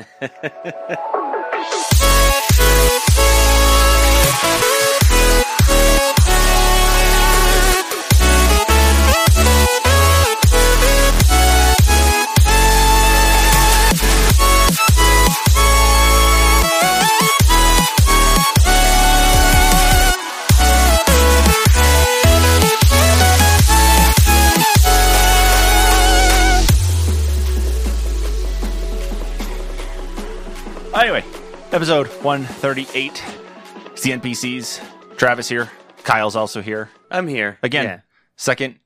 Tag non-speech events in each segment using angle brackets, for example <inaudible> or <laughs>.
<laughs> Música episode 138. It's the NPCs. Travis here. Kyle's also here. I'm here Again, Yeah. second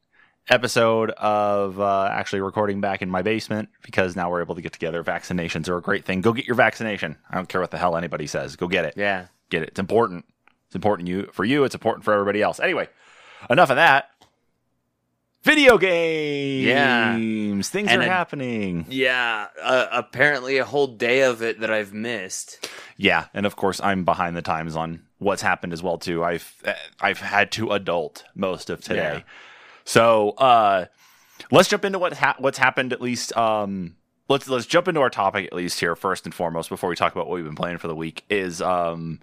episode of uh, actually recording back in my basement because now we're able to get together. Vaccinations are a great thing. Go get your vaccination. I don't care what the hell anybody says. Go get it. Yeah. Get it. It's important. It's important you for you. It's important for everybody else. Anyway, enough of that. Video games. Things And are a- happening. Yeah. Uh, apparently, a whole day of it that I've missed. Yeah, and of course I'm behind the times on what's happened as well too. I've I've had to adult most of today. Yeah. So, uh let's jump into what ha- what's happened at least um let's let's jump into our topic at least here first and foremost before we talk about what we've been playing for the week is um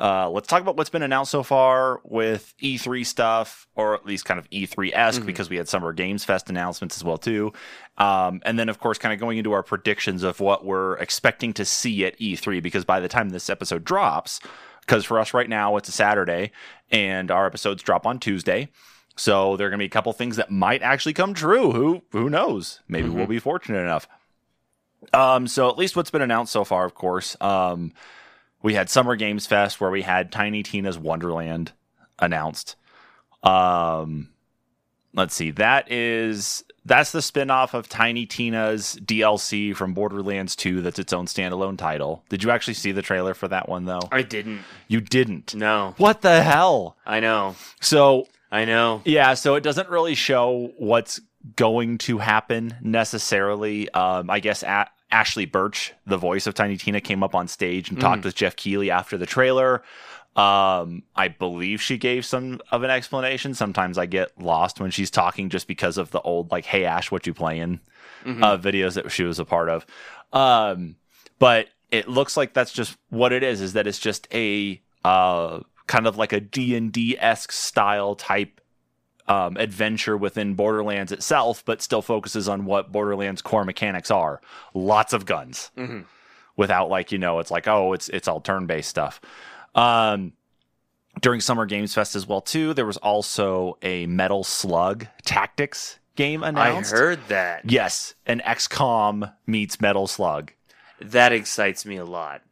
uh, let's talk about what's been announced so far with E3 stuff, or at least kind of E3 esque, Mhm. because we had Summer Games Fest announcements as well too. Um, and then, of course, kind of going into our predictions of what we're expecting to see at E3, because by the time this episode drops, because for us right now it's a Saturday and our episodes drop on Tuesday. So there are going to be a couple things that might actually come true. Who who knows? Maybe Mhm. we'll be fortunate enough. Um, so at least what's been announced so far, of course. Um, we had Summer Games Fest where we had Tiny Tina's Wonderland announced. Um, let's see. That is that's the spin-off of Tiny Tina's DLC from Borderlands 2 that's its own standalone title. Did you actually see the trailer for that one though? I didn't. You didn't. No. What the hell? I know. So, I know. yeah, so it doesn't really show what's going to happen necessarily. Um, I guess a- Ashley Burch, the voice of Tiny Tina, came up on stage and talked with Geoff Keighley after the trailer. Um, I believe she gave some of an explanation. Sometimes I get lost when she's talking just because of the old like, "Hey Ash, what you playing?" Mhm. uh, videos that she was a part of. Um, but it looks like that's just what it is. Is that it's just a uh, kind of like a D and D esque style type um, adventure within Borderlands itself, but still focuses on what Borderlands core mechanics are. Lots of guns Mhm. without like you know it's like oh it's it's all turn based stuff. Um, during Summer Games Fest as well too, there was also a Metal Slug Tactics game announced. I heard that. Yes, an XCOM meets Metal Slug. That excites me a lot.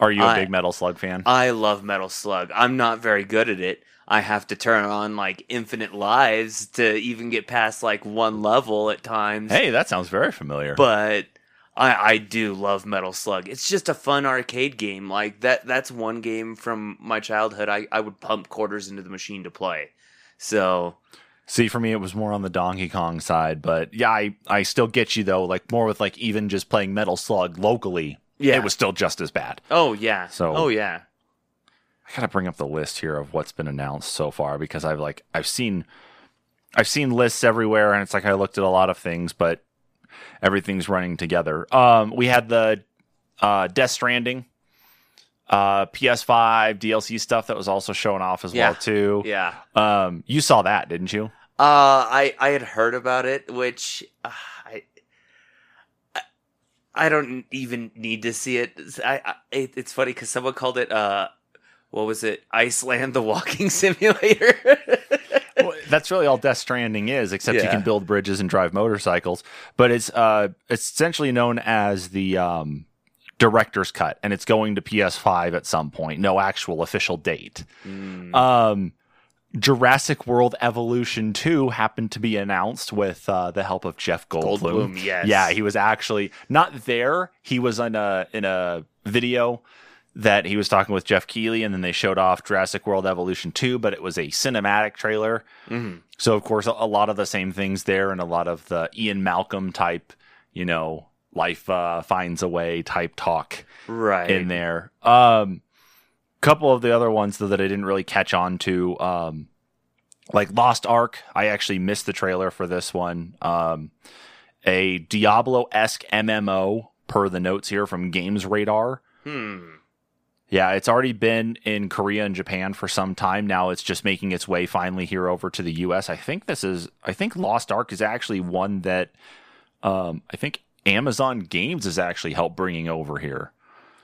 Are you a I- big Metal Slug fan? I love Metal Slug. I'm not very good at it. I have to turn on like infinite lives to even get past like one level at times. hey, that sounds very familiar. but I I do love Metal Slug. It's just a fun arcade game. Like that that's one game from my childhood I, I would pump quarters into the machine to play. So See, for me, it was more on the Donkey Kong side, but yeah, I, I still get you though. Like more with like even just playing Metal Slug locally, yeah. it was still just as bad. Oh yeah. So- Oh yeah. I gotta bring up the list here of what's been announced so far because I've like I've seen I've seen lists everywhere and it's like I looked at a lot of things, but everything's running together. Um, we had the uh, Death Stranding, uh, PS5 DLC stuff that was also showing off as Yeah. well too. Yeah. Um, you saw that, didn't you? Uh, I I had heard about it, which uh, I, I I don't even need to see it. I, I it, it's funny because someone called it uh, what was it? Iceland: The Walking <laughs> Simulator. <laughs> Well, that's really all Death Stranding is, except you can build bridges and drive motorcycles. But it's uh, it's essentially known as the um, director's cut, and it's going to PS5 at some point. No actual official date. Mm. Um, Jurassic World Evolution 2 happened to be announced with uh, the help of Jeff Goldblum. Goldblum, yes. Yeah, he was actually not there. He was in a in a video that he was talking with Geoff Keighley, and then they showed off Jurassic World Evolution 2, but it was a cinematic trailer. Mhm. So of course, a, a lot of the same things there, and a lot of the Ian Malcolm type, you know, life uh, finds a way type talk Right. in there. Um, couple of the other ones though that I didn't really catch on to, um, like Lost Ark. I actually missed the trailer for this one. Um, a Diablo esque MMO per the notes here from Games Radar. Hmm. Yeah, it's already been in Korea and Japan for some time now. It's just making its way finally here over to the US. I think this is I think Lost Ark is actually one that um I think Amazon Games has actually helped bringing over here.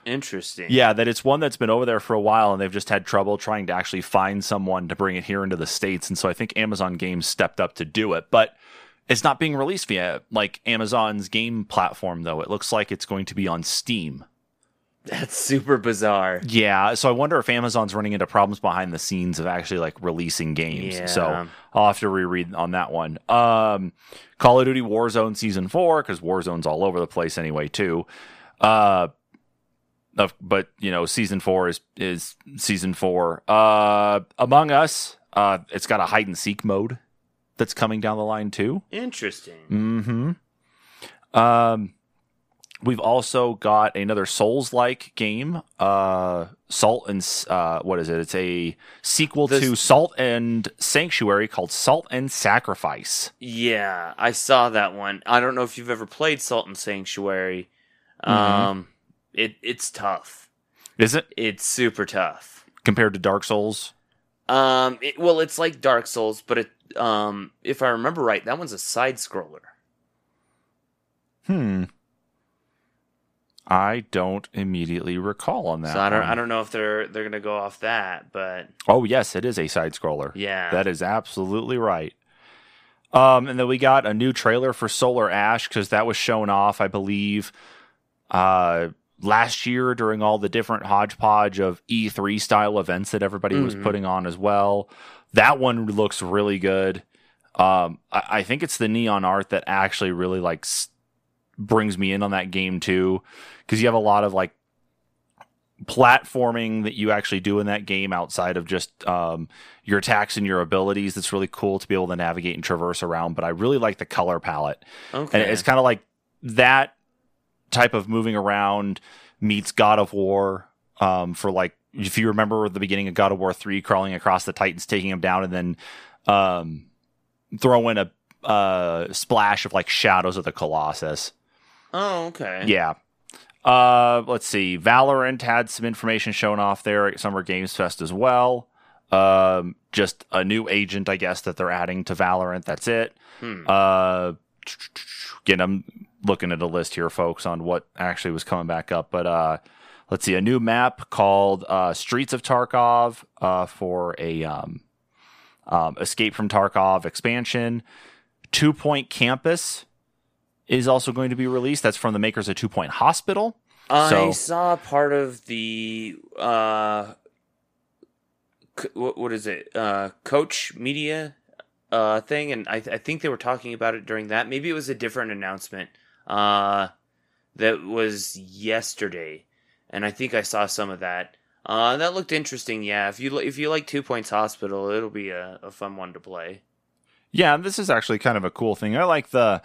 Interesting. Yeah, that it's one that's been over there for a while and they've just had trouble trying to actually find someone to bring it here into the states and so I think Amazon Games stepped up to do it. But it's not being released via like Amazon's game platform though. It looks like it's going to be on Steam. <laughs> That's super bizarre. Yeah, so I wonder if Amazon's running into problems behind the scenes of actually like releasing games. Yeah. So I'll have to reread on that one. Um, Call of Duty Warzone Season Four because Warzone's all over the place anyway too. Uh, of, but you know, Season Four is is Season Four. Uh, Among Us, uh, it's got a hide and seek mode that's coming down the line too. Interesting. Mm-hmm. Um, we've also got another Souls-like game, uh, Salt and uh, what is it? It's a sequel This- to Salt and Sanctuary called Salt and Sacrifice. Yeah, I saw that one. I don't know if you've ever played Salt and Sanctuary. Um, it it's tough. Is it It's super tough. compared to Dark Souls? Um, it, well, it's like Dark Souls, but it um, if I remember right, that one's a side scroller. Hmm. I don't immediately recall on that. So I don't one. I don't know if they're they're gonna go off that, but Oh yes, it is a side scroller. yeah, That is absolutely right. Um, and then we got a new trailer for Solar Ash because that was shown off, I believe, uh, last year during all the different hodgepodge of E3 style events that everybody was Mhm. putting on as well. That one looks really good. Um, I, I think it's the neon art that actually really like s- brings me in on that game too, because you have a lot of like platforming that you actually do in that game outside of just um, your attacks and your abilities. That's really cool to be able to navigate and traverse around. But I really like the color palette, okay. and it's kind of like that type of moving around meets God of War. Um, for like, if you remember the beginning of God of War three, crawling across the Titans, taking them down, and then um, throw in a uh, splash of like shadows of the Colossus. Oh okay. Yeah. Uh, let's see. Valorant had some information shown off there at Summer Games Fest as well. Um, just a new agent, I guess, that they're adding to Valorant. That's it. Hmm. Uh, again, I'm looking at a list here, folks, on what actually was coming back up. But uh, let's see. A new map called uh, Streets of Tarkov uh, for a um, um, Escape from Tarkov expansion. Two Point Campus is also going to be released. That's from the makers of Two Point Hospital. I So- saw part of the uh, c- what, what is it? Uh, Coach Media uh thing, and I, I think they were talking about it during that. Maybe it was a different announcement. Uh, that was yesterday, and I think I saw some of that. Uh, that looked interesting. Yeah, if you if you like Two Points Hospital, it'll be a, a fun one to play. Yeah, this is actually kind of a cool thing. I like the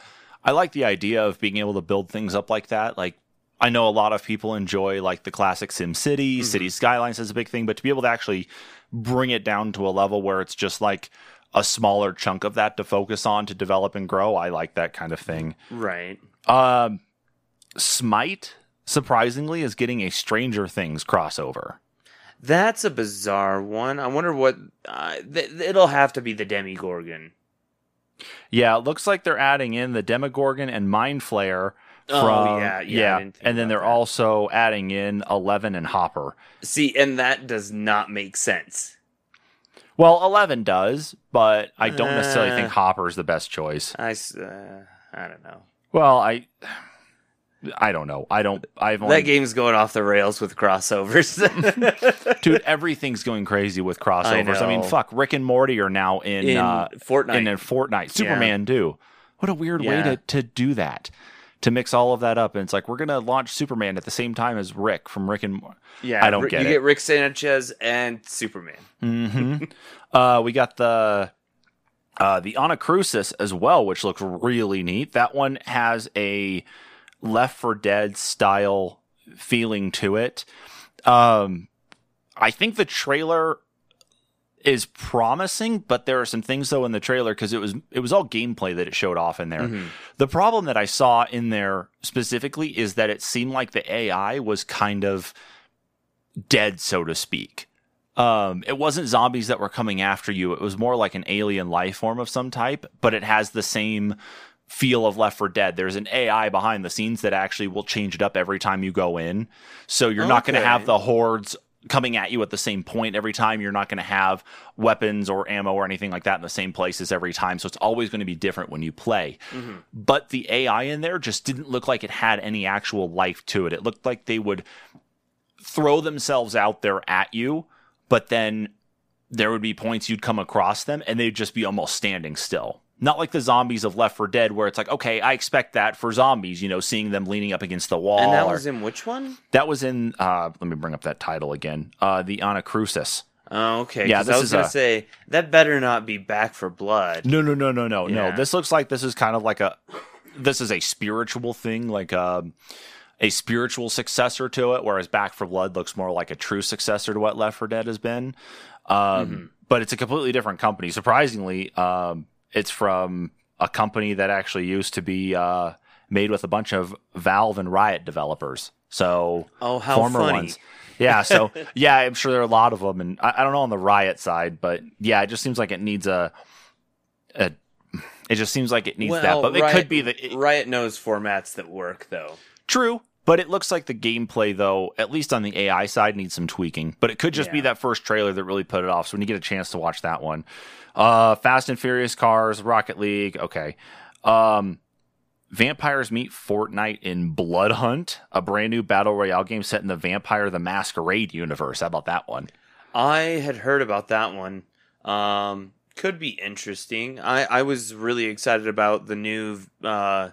I like the idea of being able to build things up like that. Like I know a lot of people enjoy like the classic Sim City, Mhm. City Skylines is a big thing, but to be able to actually bring it down to a level where it's just like a smaller chunk of that to focus on to develop and grow, I like that kind of thing. Right. Um Smite surprisingly is getting a Stranger Things crossover. That's a bizarre one. I wonder what. Uh, th- it'll have to be the Demogorgon. Yeah, it looks like they're adding in the Demogorgon and Mind Flayer Oh, from yeah, yeah, didn't think and then they're that. also adding in Eleven and Hopper. See, and that does not make sense. Well, Eleven does, but I don't necessarily Uh. think Hopper's the best choice. I, uh, I don't know. Well, I I don't know. I don't. I've only That game's going off the rails with crossovers. <laughs> dude. Everything's going crazy with crossovers. I, mean, fuck. Rick and Morty are now in, in uh, Fortnite. in, in Fortnite. Superman do. What a weird way to to do that. To mix all of that up, and it's like we're gonna launch Superman at the same time as Rick from Rick and Morty. yeah, I don't Rick- get you it. get Rick Sanchez and Superman. hmm uh, we got the uh, the Anacrusis as well, which looks really neat. That one has a Left 4 Dead style feeling to it. Um, I think the trailer is promising, but there are some things though in the trailer because it was it was all gameplay that it showed off in there. Mm-hmm. The problem that I saw in there specifically is that it seemed like the AI was kind of dead, so to speak. Um, it wasn't zombies that were coming after you. It was more like an alien life form of some type, but it has the same feel of Left 4 Dead. There's an AI behind the scenes that actually will change it up every time you go in. So you're not going to have the hordes coming at you at the same point every time. You're not going to have weapons or ammo or anything like that in the same places every time. So it's always going to be different when you play. Mm-hmm. But the AI in there just didn't look like it had any actual life to it. It looked like they would throw themselves out there at you, but then there would be points you'd come across them and they'd just be almost standing still. Not like the zombies of Left 4 Dead, where it's like, okay, I expect that for zombies, you know, seeing them leaning up against the wall. And that or- was in which one? that was in, uh, let me bring up that title again, uh, the Anacrusis. Oh, okay. Yeah, this I was is gonna a- say that better not be Back 4 Blood. No, no, no, no, no, no. This looks like this is kind of like a, this is a spiritual thing, like um a spiritual successor to it, whereas Back 4 Blood looks more like a true successor to what Left 4 Dead has been. Um, Mm-hmm. But it's a completely different company. Surprisingly, um, it's from a company that actually used to be uh, made with a bunch of Valve and Riot developers. So Oh, how former funny. ones. Yeah, so <laughs> yeah, I'm sure there are a lot of them, and I, I don't know on the Riot side, but yeah, it just seems like it needs a, a it just seems like it needs that, but it could be the it- Riot knows formats that work though. true. But it looks like the gameplay, though, at least on the AI side, needs some tweaking. But it could just be that first trailer that really put it off. So when you get a chance to watch that one, uh, Fast and Furious cars, Rocket League, okay. Um, Vampires meet Fortnite in Bloodhunt, a brand new battle royale game set in the Vampire the Masquerade universe. How about that one? I had heard about that one. Um, could be interesting. I, I was really excited about the new uh,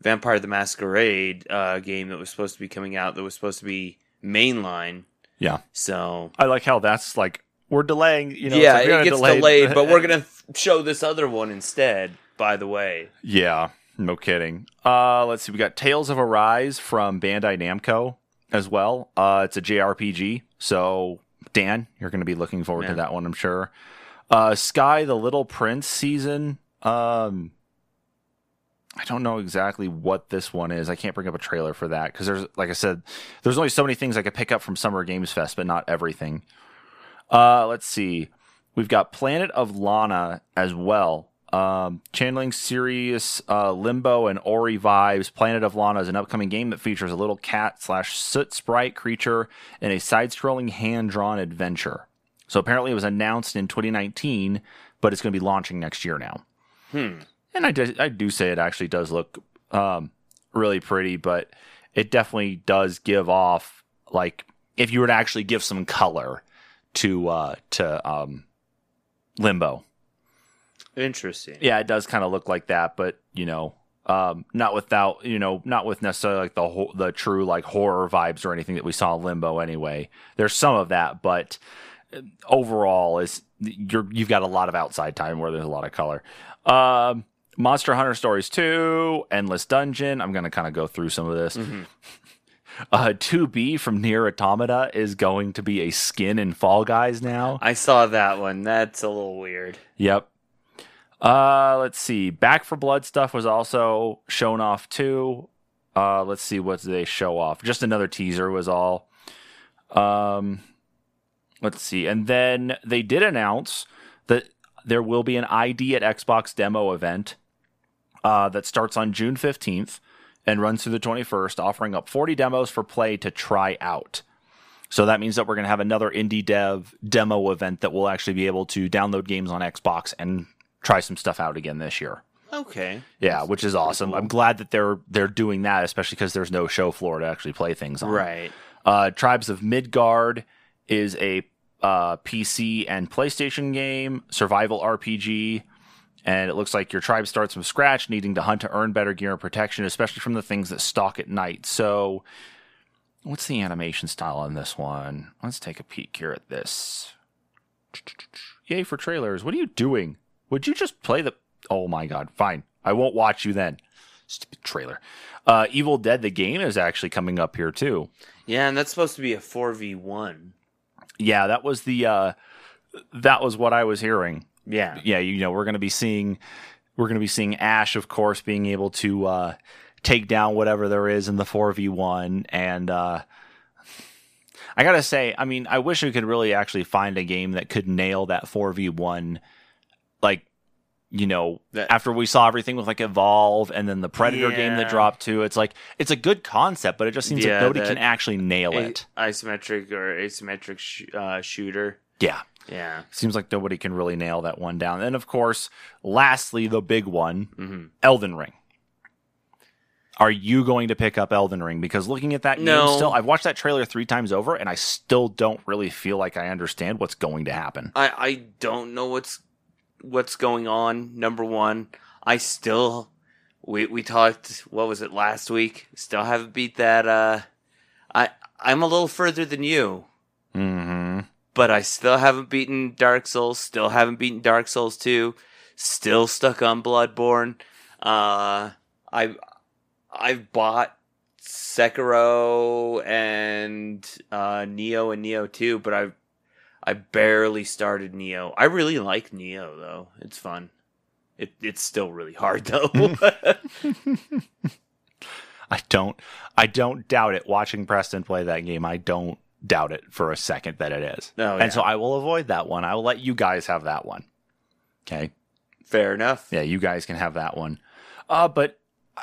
Vampire the Masquerade uh, game that was supposed to be coming out. That was supposed to be mainline. Yeah. So I like how that's like we're delaying. You know, yeah, like, it gets delay- delayed, but we're <laughs> gonna show this other one instead. By the way, Yeah, no kidding. Uh, let's see. We got Tales of Arise from Bandai Namco as well. Uh, it's a JRPG. So Dan, you're going to be looking forward to that one, I'm sure. Uh, Sky the Little Prince season. Um, I don't know exactly what this one is. I can't bring up a trailer for that because there's, like I said, there's only so many things I could pick up from Summer Games Fest, but not everything. Uh, let's see. We've got Planet of Lana as well. Um, channeling serious uh, Limbo and Ori vibes. Planet of Lana is an upcoming game that features a little cat slash soot sprite creature in a side-scrolling hand-drawn adventure. So apparently it was announced in 2019, but it's going to be launching next year now. hmm. And I do, I do say it actually does look um, really pretty, but it definitely does give off like if you were to actually give some color to uh, to um, Limbo. interesting. Yeah, it does kind of look like that, but you know, um, not without you know, not with necessarily like the ho- the true like horror vibes or anything that we saw in Limbo. Anyway, there's some of that, but uh, overall, is you're you've got a lot of outside time where there's a lot of color. Um, Monster Hunter Stories 2, Endless Dungeon. I'm going to kind of go through some of this. Uh, 2B from Nier Automata is going to be a skin in Fall Guys now. I saw that one. That's a little weird. Yep. Uh, let's see. Back 4 Blood stuff was also shown off too. Uh, let's see what they show off. Just another teaser was all. Um, let's see. And then they did announce that there will be an ID@Xbox demo event uh, that starts on June 15th and runs through the 21st, offering up 40 demos for play to try out. So that means that we're going to have another indie dev demo event that we'll actually be able to download games on Xbox and try some stuff out again this year. Okay. Yeah, which is awesome. I'm glad that they're they're doing that, especially because there's no show floor to actually play things on. Right. Uh, Tribes of Midgard is a uh, PC and PlayStation game, survival RPG, and it looks like your tribe starts from scratch, needing to hunt to earn better gear and protection, especially from the things that stalk at night. So, what's the animation style on this one? Let's take a peek here at this. Yay for trailers. What are you doing? Would you just play the. Oh my god, fine. I won't watch you then. Stupid trailer. Uh, Evil Dead, the game, is actually coming up here too. Yeah, and that's supposed to be a four v one. Yeah, that was the uh that was what I was hearing. Yeah. Yeah, you know, we're going to be seeing we're going to be seeing Ash, of course, being able to uh, take down whatever there is in the four v one, and uh, I gotta say, I mean, I wish we could really actually find a game that could nail that four v one, like you know, That- after we saw everything with like Evolve and then the Predator game that dropped too. It's like it's a good concept, but it just seems Yeah, like nobody can actually nail it. isometric or asymmetric sh- uh, shooter. Yeah. Yeah. Seems like nobody can really nail that one down. And of course, lastly, the big one, hmm Elden Ring. Are you going to pick up Elden Ring? Because looking at that game still, I've watched that trailer three times over and I still don't really feel like I understand what's going to happen. I I don't know what's what's going on. Number one, I still we we talked. What was it last week? Still haven't beat that. Uh, I I'm a little further than you, Mm-hmm. But I still haven't beaten Dark Souls. Still haven't beaten Dark Souls two. Still stuck on Bloodborne. Uh, I I've bought Sekiro and uh, Nioh and Nioh two, but I've I barely started Nioh. I really like Nioh though. It's fun. It it's still really hard though. <laughs> <laughs> I don't I don't doubt it. Watching Preston play that game, I don't doubt it for a second that it is. Oh, yeah. And so I will avoid that one. I will let you guys have that one. Okay. Fair enough. Yeah, you guys can have that one. Uh, but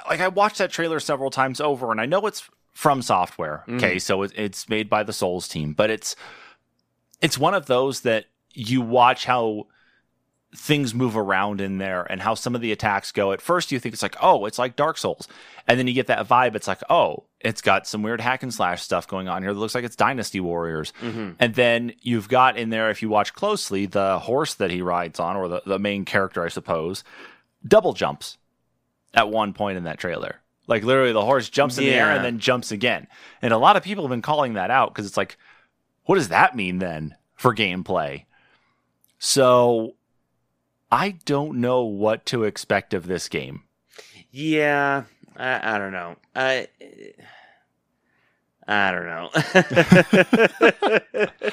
like I watched that trailer several times over, and I know it's FromSoftware. Okay, so it, it's made by the Souls team, but it's it's one of those that you watch how things move around in there and how some of the attacks go. At first, you think it's like, oh, it's like Dark Souls, and then you get that vibe. It's like, oh, it's got some weird hack and slash stuff going on here. That looks like it's Dynasty Warriors. hmm And then you've got in there, if you watch closely, the horse that he rides on, or the, the main character, I suppose, double jumps at one point in that trailer. Like literally, the horse jumps in the air and then jumps again. And a lot of people have been calling that out because it's like, what does that mean then for gameplay? So I don't know what to expect of this game. Yeah, I, I don't know. I I don't know. <laughs>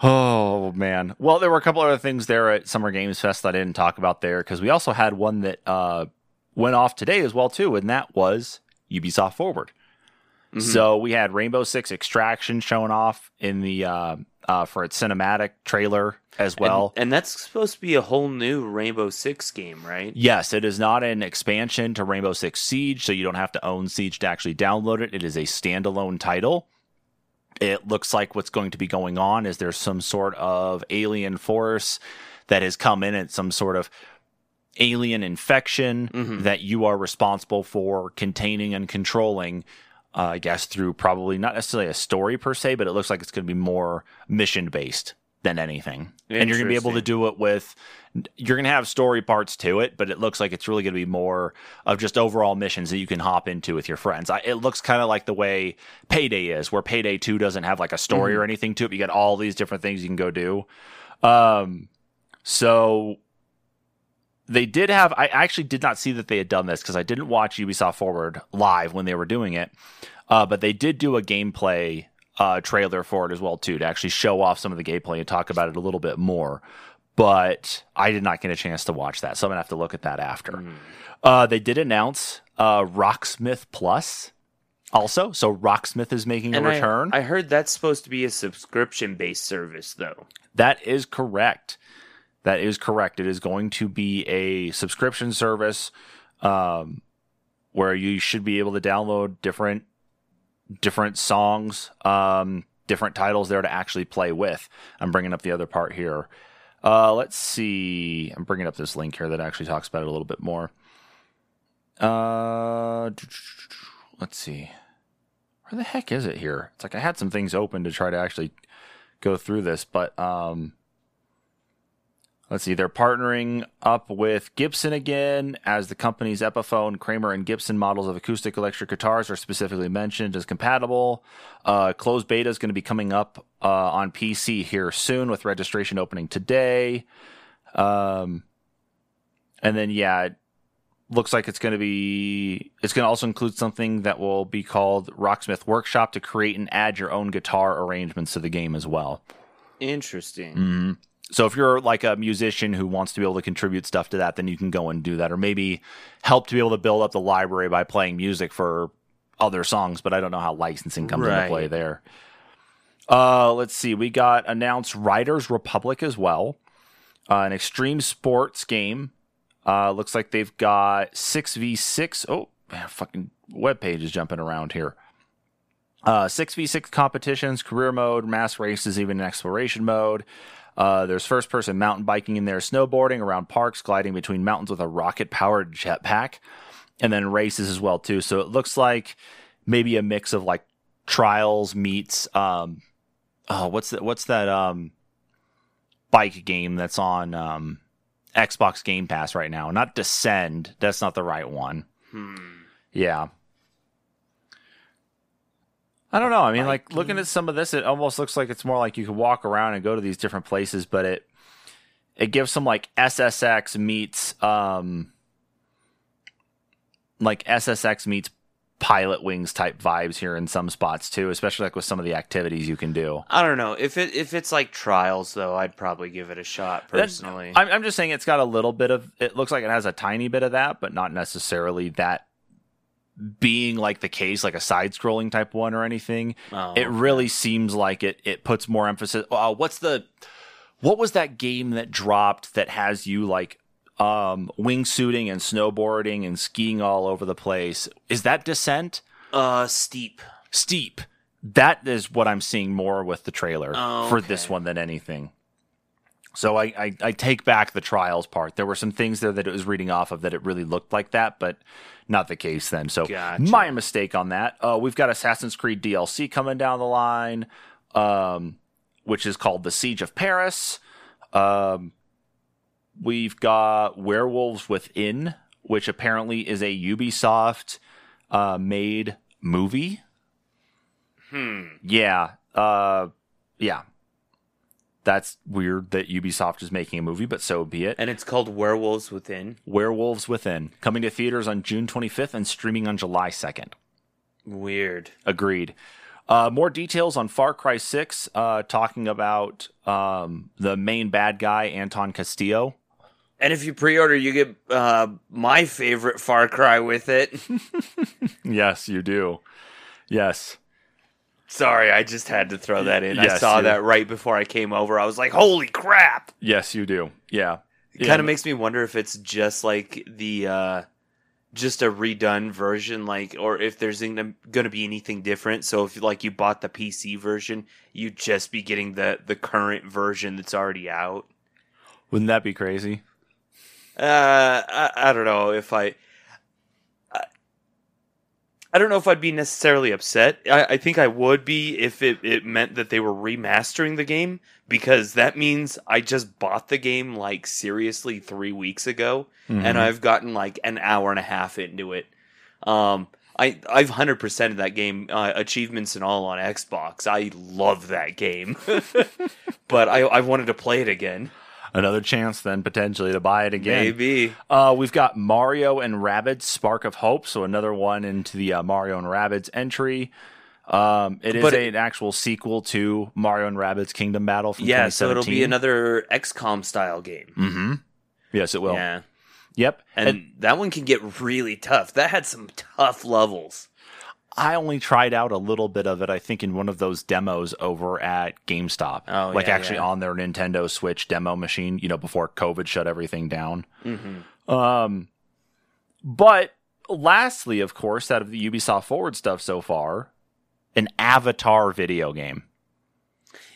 Oh man. Well, there were a couple other things there at Summer Games Fest that I didn't talk about there because we also had one that uh, went off today as well too, and that was Ubisoft Forward. Mhm. So we had Rainbow Six Extraction showing off in the uh, uh, for its cinematic trailer as well. and, and that's supposed to be a whole new Rainbow Six game, right? Yes, it is not an expansion to Rainbow Six Siege, so you don't have to own Siege to actually download it. It is a standalone title. It looks like what's going to be going on is there's some sort of alien force that has come in and some sort of alien infection Mhm. that you are responsible for containing and controlling. Uh, I guess through probably not necessarily a story per se, but it looks like it's going to be more mission based than anything. And you're going to be able to do it with you're going to have story parts to it, but it looks like it's really going to be more of just overall missions that you can hop into with your friends. I, it looks kind of like the way Payday is, where Payday 2 doesn't have like a story or anything to it. But you got all these different things you can go do. Um, so they did have, I actually did not see that they had done this because I didn't watch Ubisoft Forward live when they were doing it. Uh, but they did do a gameplay uh, trailer for it as well too to actually show off some of the gameplay and talk about it a little bit more. But I did not get a chance to watch that, so I'm gonna have to look at that after. Mhm. Uh, they did announce uh, Rocksmith Plus also, so Rocksmith is making a And I- return. I, heard that's supposed to be a subscription based service, though. That is correct. That is correct. It is going to be a subscription service um, where you should be able to download different different songs, um, different titles there to actually play with. I'm bringing up the other part here. Uh, let's see. I'm bringing up this link here that actually talks about it a little bit more. Uh, let's see. Where the heck is it here? It's like I had some things open to try to actually go through this, but um, let's see. They're partnering up with Gibson again as the company's Epiphone, Kramer, and Gibson models of acoustic electric guitars are specifically mentioned as compatible. Uh, closed beta is going to be coming up uh, on PC here soon, with registration opening today. Um, and then yeah. It, Looks like it's going to be. It's going to also include something that will be called Rocksmith Workshop to create and add your own guitar arrangements to the game as well. Interesting. hmm So if you're like a musician who wants to be able to contribute stuff to that, then you can go and do that, or maybe help to be able to build up the library by playing music for other songs. But I don't know how licensing comes into play there. Uh, let's see. We got announced Riders Republic as well, uh, an extreme sports game. Uh, looks like they've got six v six. Oh, man, fucking web page is jumping around here. Uh, 6v6 competitions, career mode, mass races, even an exploration mode. Uh, there's first person mountain biking in there, snowboarding around parks, gliding between mountains with a rocket powered jetpack, and then races as well too. So it looks like maybe a mix of like trials meets um oh what's that what's that um bike game that's on um Xbox Game Pass right now. Not Descend, that's not the right one. Hmm. Yeah. I don't know. I mean, like looking at some of this, it almost looks like it's more like you could walk around and go to these different places, but it it gives some like SSX meets um like SSX meets Pilotwings type vibes here in some spots too, especially like with some of the activities you can do. I don't know if it if it's like trials though. I'd probably give it a shot personally. I'm, I'm just saying it's got a little bit of it looks like it has a tiny bit of that, but not necessarily that being like the case, like a side scrolling type one or anything. Oh, It really seems like it it puts more emphasis. Uh, what's the what was that game that dropped that has you like um wingsuiting and snowboarding and skiing all over the place? Is that Descent? uh steep. Steep. That is what I'm seeing more with the trailer Oh, for this one than anything. So I, I I take back the trials part. There were some things there that it was reading off of that it really looked like that, but not the case then. So Gotcha. my mistake on that. Uh, we've got Assassin's Creed DLC coming down the line, um, which is called The Siege of Paris. Um, we've got Werewolves Within, which apparently is a Ubisoft uh, made movie. Hmm. Yeah. Uh, yeah. That's weird that Ubisoft is making a movie, but so be it. And it's called Werewolves Within. Werewolves Within, coming to theaters on June 25th and streaming on July 2nd. Weird. Agreed. Uh, more details on Far Cry 6, uh, talking about um, the main bad guy, Anton Castillo. And if you pre-order, you get uh, my favorite Far Cry with it. <laughs> Yes, you do. Yes. Sorry, I just had to throw that in. I saw you- that right before I came over. I was like, "Holy crap!" Yes, you do. Yeah. It kind of makes me wonder if it's just like the uh just a redone version like or if there's going to be anything different. So if like you bought the PC version, you'd just be getting the the current version that's already out. Wouldn't that be crazy? Uh I, I don't know if I, I don't know if I'd be necessarily upset. I, I think I would be if it, it meant that they were remastering the game because that means I just bought the game like seriously three weeks ago Mm-hmm. and I've gotten like an hour and a half into it. Um, I I've hundred percent of that game uh, achievements and all on Xbox. I love that game, <laughs> but I I wanted to play it again. Another chance then potentially to buy it again. Maybe Uh, we've got Mario and Rabbids Spark of Hope, so another one into the uh, Mario and Rabbids entry. Um, it is But- an actual sequel to Mario and Rabbids Kingdom Battle from yeah. So it'll be another XCOM style game. Mm-hmm. Yes, it will. Yeah, Yep. and, And, that one can get really tough. That had some tough levels. I only tried out a little bit of it, I think, in one of those demos over at GameStop. Oh, like yeah, actually yeah. on their Nintendo Switch demo machine, you know, before COVID shut everything down. Mm-hmm. Um, but lastly, of course, out of the Ubisoft Forward stuff so far, an Avatar video game.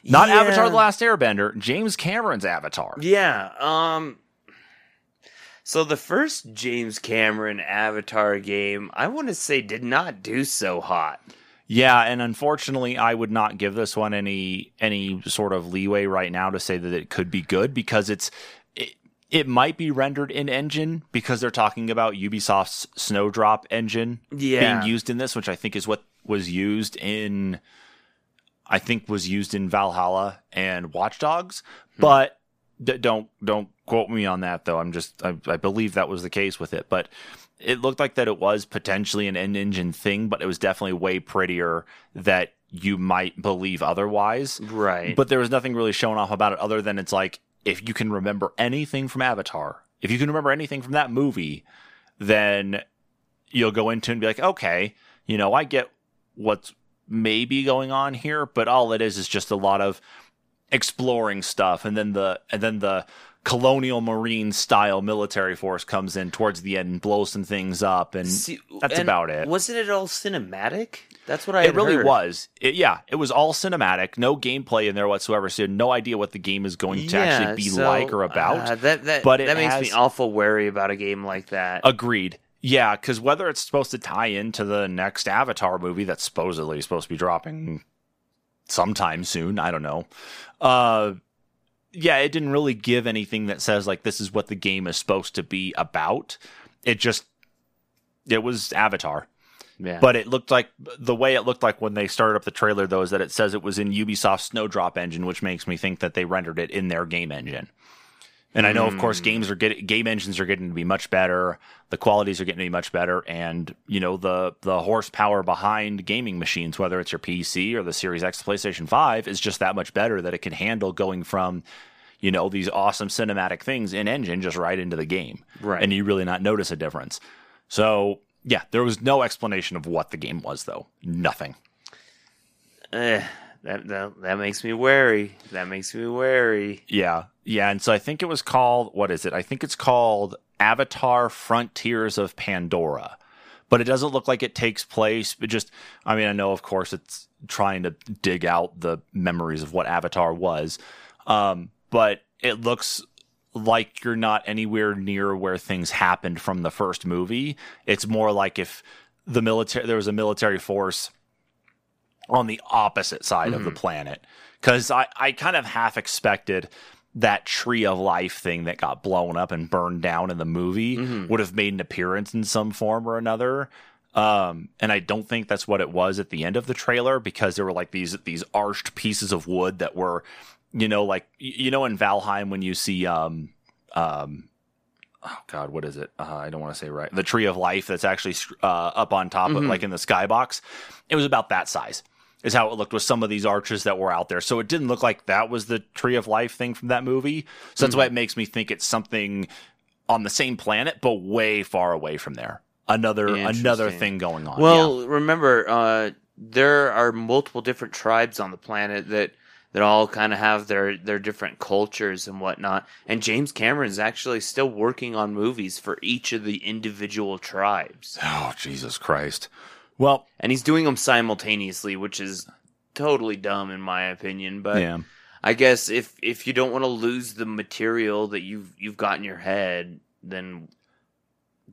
Not Avatar: The Last Airbender, James Cameron's Avatar. Yeah. Um. So the first James Cameron Avatar game, I want to say, did not do so hot. Yeah, and unfortunately, I would not give this one any any sort of leeway right now to say that it could be good because it's it, it might be rendered in engine because they're talking about Ubisoft's Snowdrop engine Yeah. being used in this, which I think is what was used in I think was used in Valhalla and Watch Dogs, hmm. but d- don't don't quote me on that though. I'm just I, I believe that was the case with it, but it looked like that it was potentially an end engine thing, but it was definitely way prettier that you might believe otherwise. Right. But there was nothing really shown off about it other than it's like if you can remember anything from Avatar, if you can remember anything from that movie, then you'll go into it and be like, okay, you know, I get what's maybe going on here, but all it is is just a lot of exploring stuff, and then the and then the colonial marine style military force comes in towards the end and blows some things up, and See, that's and about it. Wasn't it all cinematic? That's what I. it really heard. was. It, yeah, it was all cinematic, no gameplay in there whatsoever. So you had no idea what the game is going to actually be so, like or about. uh, that that, but it that makes me awful wary about a game like that. Agreed. Yeah, because whether it's supposed to tie into the next Avatar movie that's supposedly supposed to be dropping sometime soon, I don't know. Uh, yeah, it didn't really give anything that says like this is what the game is supposed to be about. It just it was Avatar. yeah. But it looked like the way it looked like when they started up the trailer, though, is that it says it was in Ubisoft's Snowdrop engine, which makes me think that they rendered it in their game engine. And I know, of course, Hmm. games are getting game engines are getting to be much better. The qualities are getting to be much better, and you know the the horsepower behind gaming machines, whether it's your PC or the Series X, PlayStation Five, is just that much better that it can handle going from you know these awesome cinematic things in engine just right into the game, Right. And you really not notice a difference. So yeah, there was no explanation of what the game was, though. Nothing. Eh, that, that that makes me wary. That makes me wary. Yeah, yeah, and so I think it was called what is it? I think it's called Avatar: Frontiers of Pandora. But it doesn't look like it takes place. But just, I mean, I know, of course, it's trying to dig out the memories of what Avatar was, um, but it looks like you're not anywhere near where things happened from the first movie. It's more like if the military there was a military force on the opposite side of the planet. Because I, I kind of half expected that tree of life thing that got blown up and burned down in the movie would have made an appearance in some form or another. Um, and I don't think that's what it was at the end of the trailer because there were like these these arched pieces of wood that were, you know, like you know in Valheim when you see um um oh god what is it? Uh, i don't want to say right. The tree of life that's actually uh, up on top of like in the skybox. It was about that size is how it looked with some of these arches that were out there. So it didn't look like that was the tree of life thing from that movie. So that's why it makes me think it's something on the same planet but way far away from there. Another another thing going on. Well, remember, uh, there are multiple different tribes on the planet that that all kind of have their their different cultures and whatnot. And James Cameron is actually still working on movies for each of the individual tribes, oh jesus christ well and he's doing them simultaneously, which is totally dumb in my opinion. But yeah I guess if if you don't want to lose the material that you've you've got in your head, then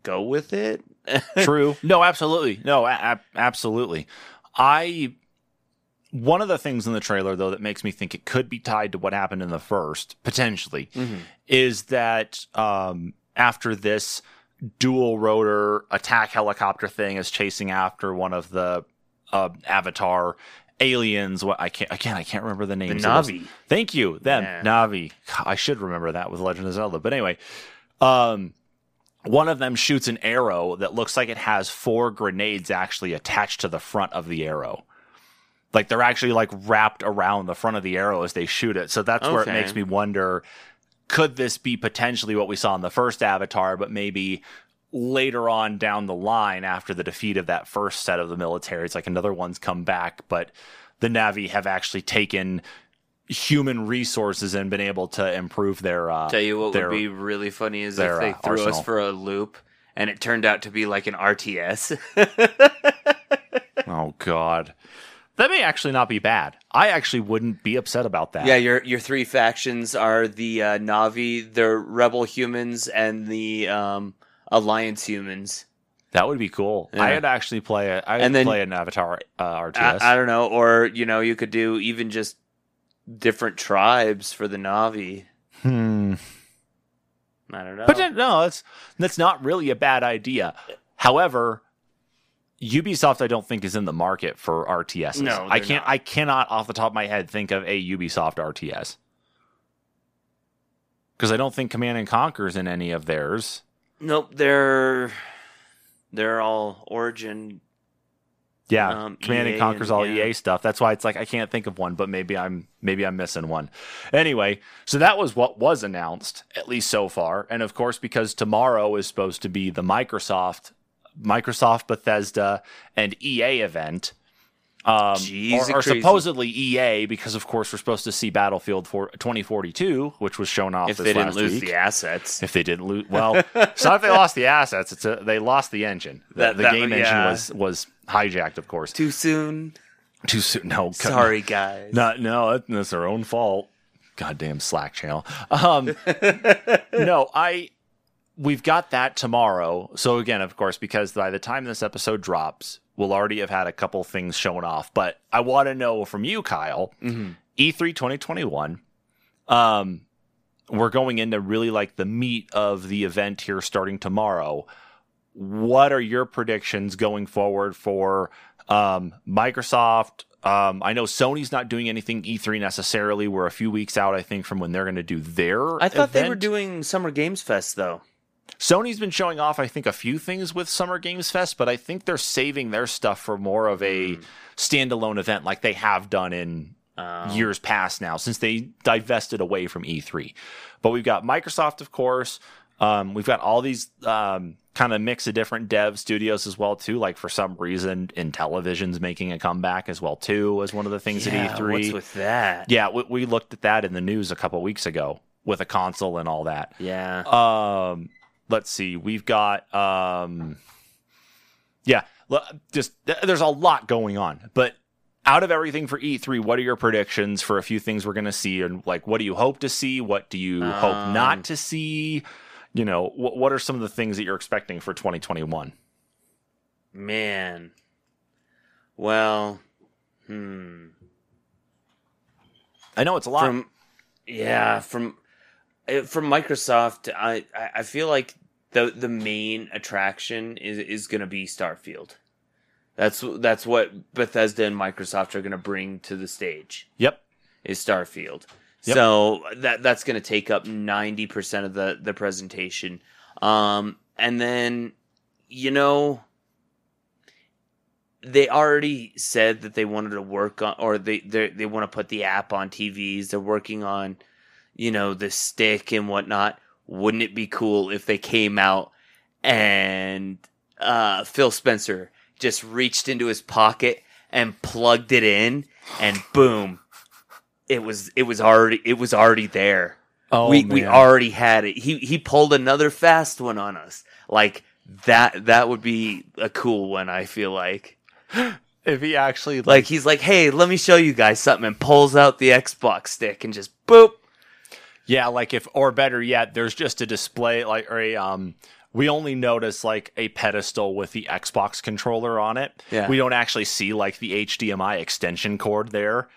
go with it. <laughs> True. No, absolutely. No, a- absolutely. I one of the things in the trailer though that makes me think it could be tied to what happened in the first potentially is that um, after this dual rotor attack helicopter thing is chasing after one of the uh, avatar aliens what i can't again i can't remember the the names those- Navi. Thank you. Them. Yeah. Navi. I should remember that with Legend of Zelda. But anyway, um one of them shoots an arrow that looks like it has four grenades actually attached to the front of the arrow. Like they're actually like wrapped around the front of the arrow as they shoot it. So that's where it makes me wonder could this be potentially what we saw in the first Avatar, but maybe later on down the line after the defeat of that first set of the military, it's like another one's come back, but the Navi have actually taken human resources and been able to improve their uh Tell you what their, would be really funny is their, if they uh, threw arsenal. us for a loop and it turned out to be like an RTS. <laughs> Oh god. That may actually not be bad. I actually wouldn't be upset about that. yeah, your your three factions are the uh, Navi, the Rebel humans, and the um, Alliance humans. That would be cool. Yeah. I would actually play a I would And then- play an Avatar uh, RTS. I, I don't know, or you know, you could do even just different tribes for the Navi. hmm. I don't know. But no, that's that's not really a bad idea. However, Ubisoft I don't think is in the market for RTSs. No, I can't not. I cannot off the top of my head think of a Ubisoft RTS. Because I don't think Command and Conquer's in any of theirs. nope, they're they're all Origin. Yeah, Um, Command EA and Conquer's and- all yeah. EA stuff. That's why it's like I can't think of one, but maybe I'm maybe I'm missing one. Anyway, so that was what was announced at least so far, and of course because tomorrow is supposed to be the Microsoft, Microsoft, Bethesda, and EA event. Um, or, or supposedly EA, because of course we're supposed to see Battlefield for 2042, which was shown off if they didn't lose week. the assets. If they didn't lose, well, <laughs> it's not if they lost the assets. It's a, they lost the engine. The, That- the that- game engine was was hijacked, of course. Too soon. Too soon. No, Sorry, guys. No, no, that's their own fault. Goddamn Slack channel. Um, <laughs> no, I. We've got that tomorrow. So again, of course, because by the time this episode drops, we'll already have had a couple things shown off. But I want to know from you, Kyle, E Mhm. E3 2021. Um, we're going into really like the meat of the event here starting tomorrow. What are your predictions going forward for um, Microsoft? Um, I know Sony's not doing anything E3 necessarily. We're a few weeks out, I think, from when they're going to do their. I thought they were doing Summer Games Fest though. Sony's been showing off, I think, a few things with Summer Games Fest, but I think they're saving their stuff for more of a Hmm. standalone event like they have done in Um, years past now since they divested away from E3. But we've got Microsoft, of course. Um, we've got all these um, kind of mix of different dev studios as well too. Like for some reason, Intellivision's making a comeback as well too as one of the things yeah, at E3. What's with that? yeah, we, we looked at that in the news a couple weeks ago with a console and all that. Yeah. Um, let's see. We've got um, yeah, just there's a lot going on. But out of everything for E3, what are your predictions for a few things we're going to see, and like what do you hope to see? What do you hope Um, not to see? You know, what what are some of the things that you're expecting for 2021? Man. Well, hmm. I know it's a lot. From yeah, from uh, from Microsoft, I I feel like the the main attraction is is going to be Starfield. That's that's what Bethesda and Microsoft are going to bring to the stage. yep. is Starfield. Yep. So that that's going to take up 90% of the the presentation. Um and then you know they already said that they wanted to work on or they they they want to put the app on TVs. They're working on you know the stick and whatnot. Wouldn't it be cool if they came out and uh Phil Spencer just reached into his pocket and plugged it in and boom it was it was already it was already there. Oh, we we already had it. He he pulled another fast one on us. Like that that would be a cool one i feel like. <gasps> If he actually like he's like hey let me show you guys something and pulls out the xbox stick and just boop Yeah, like if or better yet, there's just a display like or a um we only notice like a pedestal with the Xbox controller on it. Yeah. We don't actually see like the HDMI extension cord there.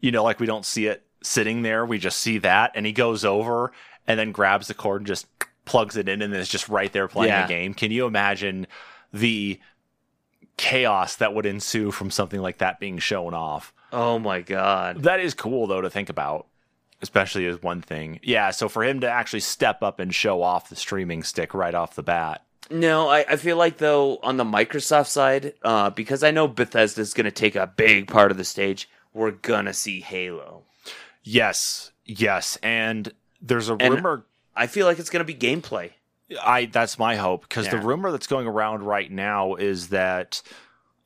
You know, like we don't see it sitting there. We just see that and he goes over and then grabs the cord and just plugs it in and it's just right there playing Yeah. the game. Can you imagine the chaos that would ensue from something like that being shown off? oh my god That is cool though to think about, especially as one thing. Yeah, so for him to actually step up and show off the streaming stick right off the bat. No, I, I feel like though on the Microsoft side, uh, because I know Bethesda's going to take a big part of the stage, we're gonna see Halo. Yes, yes, and there's a And- rumor. I feel like it's going to be gameplay. I that's my hope because the rumor that's going around right now is that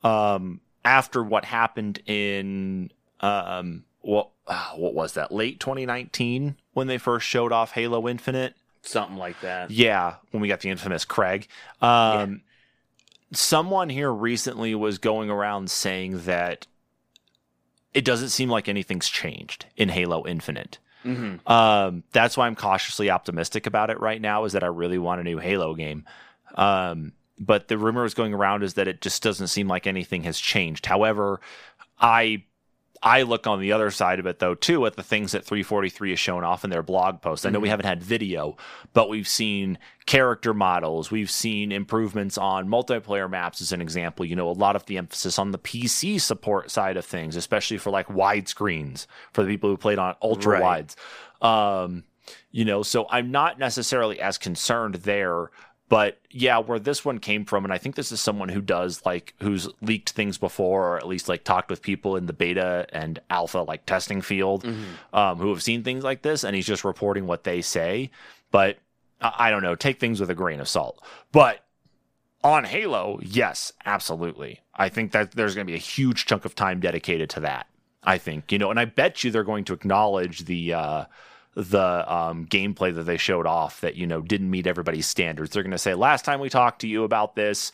um, after what happened in um, what ah, what was that late 2019 when they first showed off Halo Infinite. Something like that. Yeah, when we got the infamous Craig. Um, Someone here recently was going around saying that it doesn't seem like anything's changed in Halo Infinite. hmm Um, that's why I'm cautiously optimistic about it right now. Is that I really want a new Halo game. Um, but the rumor is going around is that it just doesn't seem like anything has changed. However, I I look on the other side of it though too at the things that 343 has shown off in their blog post. I know we Mhm. haven't had video, but we've seen character models, we've seen improvements on multiplayer maps as an example. You know, a lot of the emphasis on the PC support side of things, especially for like widescreens for the people who played on ultra Right. wides. Um, you know, so I'm not necessarily as concerned there, But yeah, where this one came from, and I think this is someone who does like who's leaked things before, or at least like talked with people in the beta and alpha like testing field, um, who have seen things like this, and he's just reporting what they say. But I, I don't know, take things with a grain of salt. But on Halo, yes, absolutely. I think that there's going to be a huge chunk of time dedicated to that. I think you know, and I bet you they're going to acknowledge the. Uh, the um, gameplay that they showed off that you know didn't meet everybody's standards. They're going to say, "Last time we talked to you about this,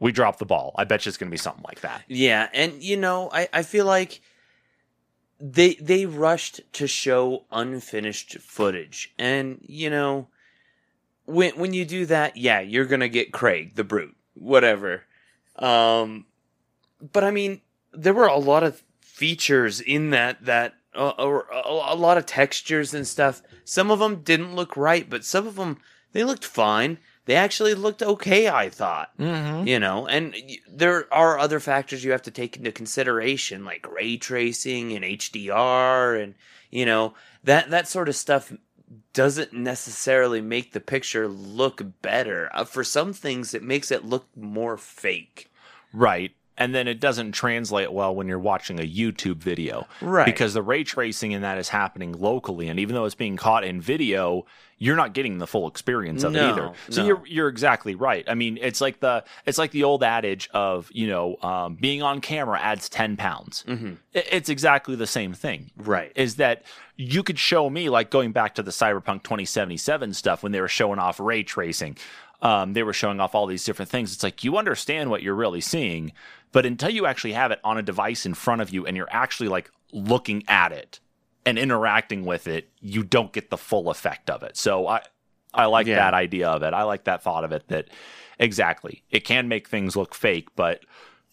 we dropped the ball." I bet you it's going to be something like that. Yeah, and you know, I, I feel like they they rushed to show unfinished footage. And, you know, when when you do that, yeah, you're gonna get Craig, the brute. Whatever. Um but I mean, there were a lot of features in that that uh, or a, a lot of textures and stuff. Some of them didn't look right, but some of them they looked fine. They actually looked okay, I thought. Mm-hmm. You know, and y- there are other factors you have to take into consideration, like ray tracing and HDR, and you know that that sort of stuff doesn't necessarily make the picture look better. Uh, for some things, it makes it look more fake. Right. And then it doesn't translate well when you're watching a YouTube video. Right. Because the ray tracing in that is happening locally. And even though it's being caught in video, you're not getting the full experience of No, it either. So no. you're you're exactly right. I mean, it's like the it's like the old adage of, you know, um, being on camera adds ten pounds. Mhm. It's exactly the same thing. Right. Is that you could show me like going back to the Cyberpunk 2077 stuff when they were showing off ray tracing. Um, they were showing off all these different things. It's like you understand what you're really seeing, but until you actually have it on a device in front of you and you're actually like looking at it and interacting with it, you don't get the full effect of it. So I I like Yeah. that idea of it. I like that thought of it that exactly. It can make things look fake, but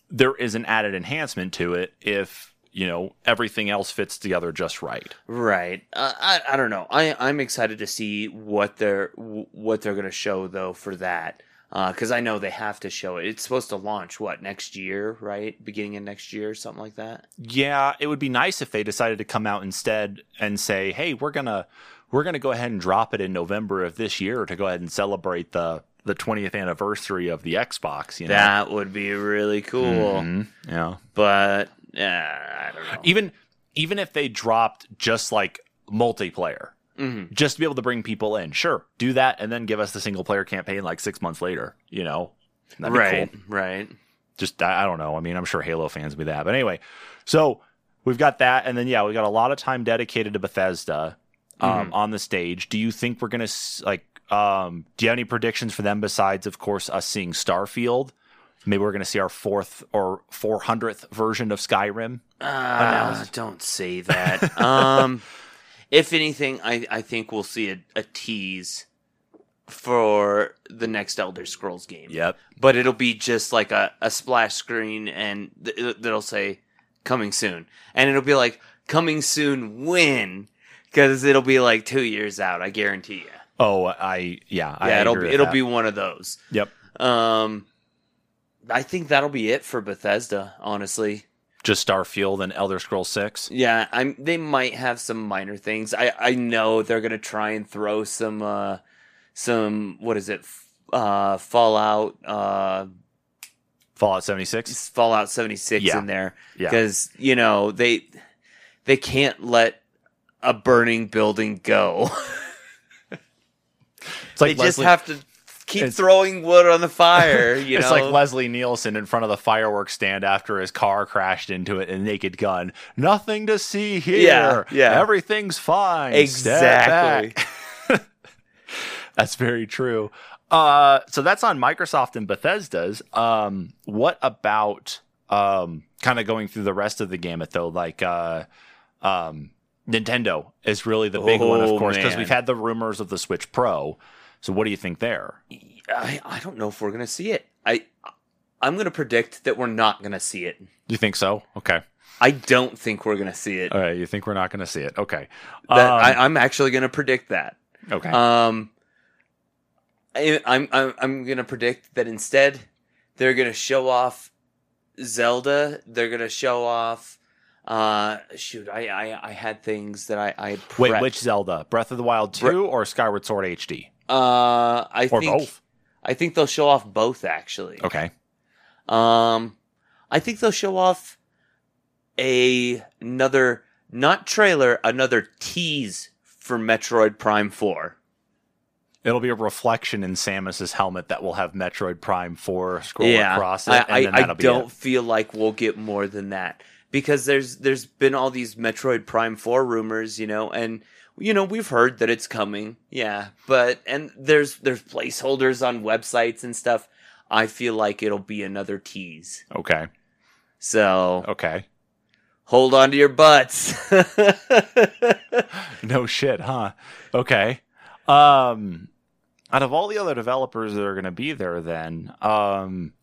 there is an added enhancement to it if, you know, everything else fits together just right. Right. Uh, I I don't know. I I'm excited to see what they're what they're gonna show though for that. Because I know they have to show it. It's supposed to launch what next year, right? Beginning of next year, or something like that. Yeah, it would be nice if they decided to come out instead and say, "Hey, we're to we're to go ahead and drop it in November of this year to go ahead and celebrate the the 20th anniversary of the Xbox, you know." That would be really cool. Mhm, Yeah. But yeah, I don't know. Even even if they dropped just like multiplayer, Mhm. just to be able to bring people in. Sure, do that and then give us the single player campaign like 6 months later, you know. Right. cool. Right. just I, I don't know. I mean, I'm sure Halo fans would be that. But anyway, so we've got that, and then yeah, we got a lot of time dedicated to Bethesda um, on the stage. Do you think we're gonna like? Um, do you have any predictions for them besides, of course, us seeing Starfield? Maybe we're gonna see our fourth or four hundredth version of Skyrim. Uh, Announced. don't say that. <laughs> um, if anything, I, I think we'll see a, a tease for the next Elder Scrolls game. Yep. But it'll be just like a, a splash screen and th- that'll say coming soon. And it'll be like coming soon when? Because it'll be like two years out, I guarantee you. Oh, I yeah. I Yeah, it'll agree be it'll that. be one of those. Yep. Um, I think that'll be it for Bethesda, honestly. Just Starfield and Elder Scrolls Six. Yeah, I'm. They might have some minor things. I I know they're gonna try and throw some uh some what is it uh Fallout uh Fallout 76. Fallout 76 Yeah. in there Yeah. because you know they they can't let a burning building go. <laughs> It's like they just have to keep it's- throwing wood on the fire. <laughs> You it's know, like Leslie Nielsen in front of the fireworks stand after his car crashed into it in Naked Gun. Nothing to see here. Yeah, yeah. Everything's fine. Exactly. <laughs> that's very true. Uh, so that's on Microsoft and Bethesda's. Um, what about um, kind of going through the rest of the gamut though? Like uh, um, Nintendo is really the big one, of Oh, course, because we've had the rumors of the Switch Pro. So what do you think there? I I don't know if we're gonna see it. I I'm gonna predict that we're not gonna see it. You think so? Okay. I don't think we're gonna see it. All right, you think we're not going to see it? Okay. That, Um, I, I'm actually gonna predict that. okay. Um, I, I'm I'm I'm gonna predict that instead they're gonna show off Zelda. They're gonna show off. Uh, shoot, I I, I had things that I I Wait, which Zelda? Breath of the Wild 2 or Skyward Sword HD? Uh, I Or think both? I think they'll show off both actually. Okay. Um, I think they'll show off a another not trailer, another tease for Metroid Prime Four. It'll be a reflection in Samus's helmet that will have Metroid Prime 4 scroll yeah, across it. I, and I, I don't feel like we'll get more than that because there's there's been all these Metroid Prime Four rumors, you know, and you know we've heard that it's coming, yeah, but and there's there's placeholders on websites and stuff. I feel like it'll be another tease. Okay. So Okay. hold on to your butts. <laughs> No shit, huh? Okay. Um out of all the other developers that are going to be there then, um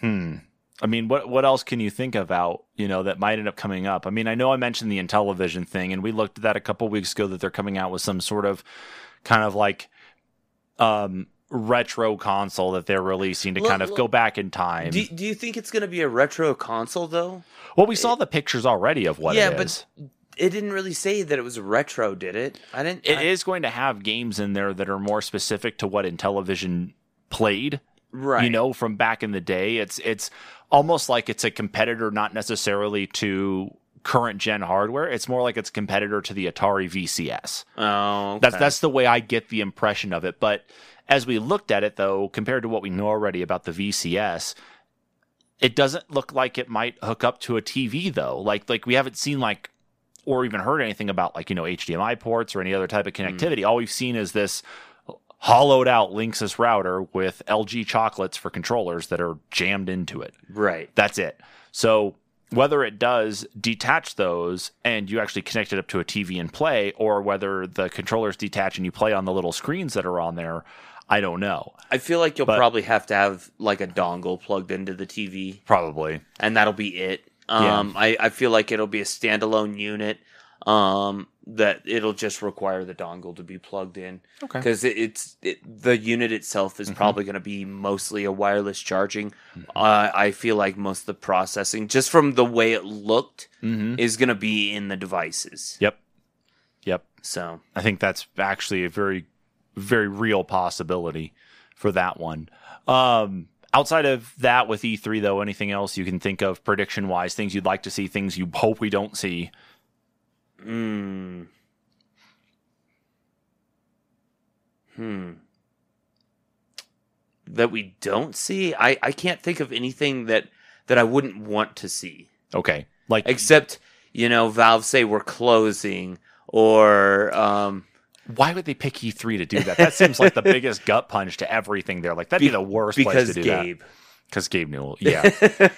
hmm. I mean, what what else can you think about, you know, that might end up coming up? I mean, I know I mentioned the Intellivision thing and we looked at that a couple weeks ago that they're coming out with some sort of kind of like um retro console that they're releasing to Look- kind of look- go back in time. do, do you think it's going to be a retro console though? well, we saw the pictures already of what yeah, it but it didn't really say that it was retro, did it? I didn't. It I- is going to have games in there that are more specific to what Intellivision played. Right. You know, from back in the day. It's it's almost like it's a competitor, not necessarily to current gen hardware. It's more like it's a competitor to the Atari VCS. Oh, That's okay. that's the way I get the impression of it. But as we looked at it, though, compared to what we know already about the VCS, it doesn't look like it might hook up to a TV though. Like like we haven't seen like or even heard anything about like you know HDMI ports or any other type of hmm. connectivity. All we've seen is this hollowed out Linksys router with LG chocolates for controllers that are jammed into it. right. That's it. So whether it does detach those and you actually connect it up to a TV and play, or whether the controllers detach and you play on the little screens that are on there, I don't know. I feel like you'll But- probably have to have like a dongle plugged into the TV, Probably. and that'll be it. Yeah. Um, I, I feel like it'll be a standalone unit. Um, that it'll just require the dongle to be plugged in Okay. because it, it's it, the unit itself is Mhm. probably going to be mostly a wireless charging. Mhm. Uh, I feel like most of the processing, just from the way it looked, Mm-hmm. is going to be in the devices. Yep. Yep. So I think that's actually a very, very real possibility for that one. Um, outside of that, with E3 though, anything else you can think of prediction wise, things you'd like to see, things you hope we don't see? Mm. Hmm. That we don't see? I, I can't think of anything that, that I wouldn't want to see. Okay, like Except, you know, Valve say we're closing or um why would they pick E3 to do that? That seems like the biggest <laughs> gut punch to everything there. Like that'd be, Be- the worst place to do that. Gabe. Because Gabe Newell. <laughs> Yeah,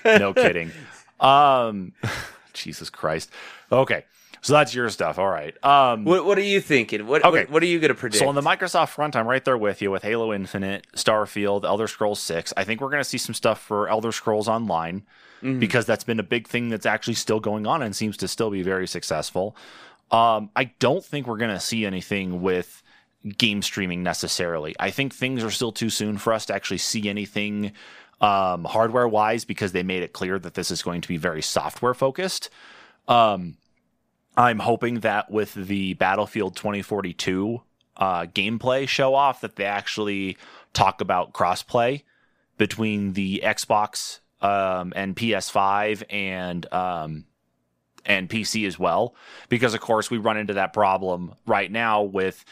no kidding. Um, <laughs> Jesus Christ. Okay, so that's your stuff. All right. Um, What what are you thinking? What Okay. what, what are you gonna predict? So on the Microsoft front, I'm right there with you with Halo Infinite, Starfield, Elder Scrolls 6. I think we're going to see some stuff for Elder Scrolls Online Mhm. because that's been a big thing that's actually still going on and seems to still be very successful. Um, I don't think we're going to see anything with game streaming necessarily. I think things are still too soon for us to actually see anything um, hardware wise because they made it clear that this is going to be very software focused. Um, I'm hoping that with the Battlefield 2042 uh, gameplay show off, that they actually talk about crossplay between the Xbox um, and PS5 and um, and PC as well, because of course we run into that problem right now with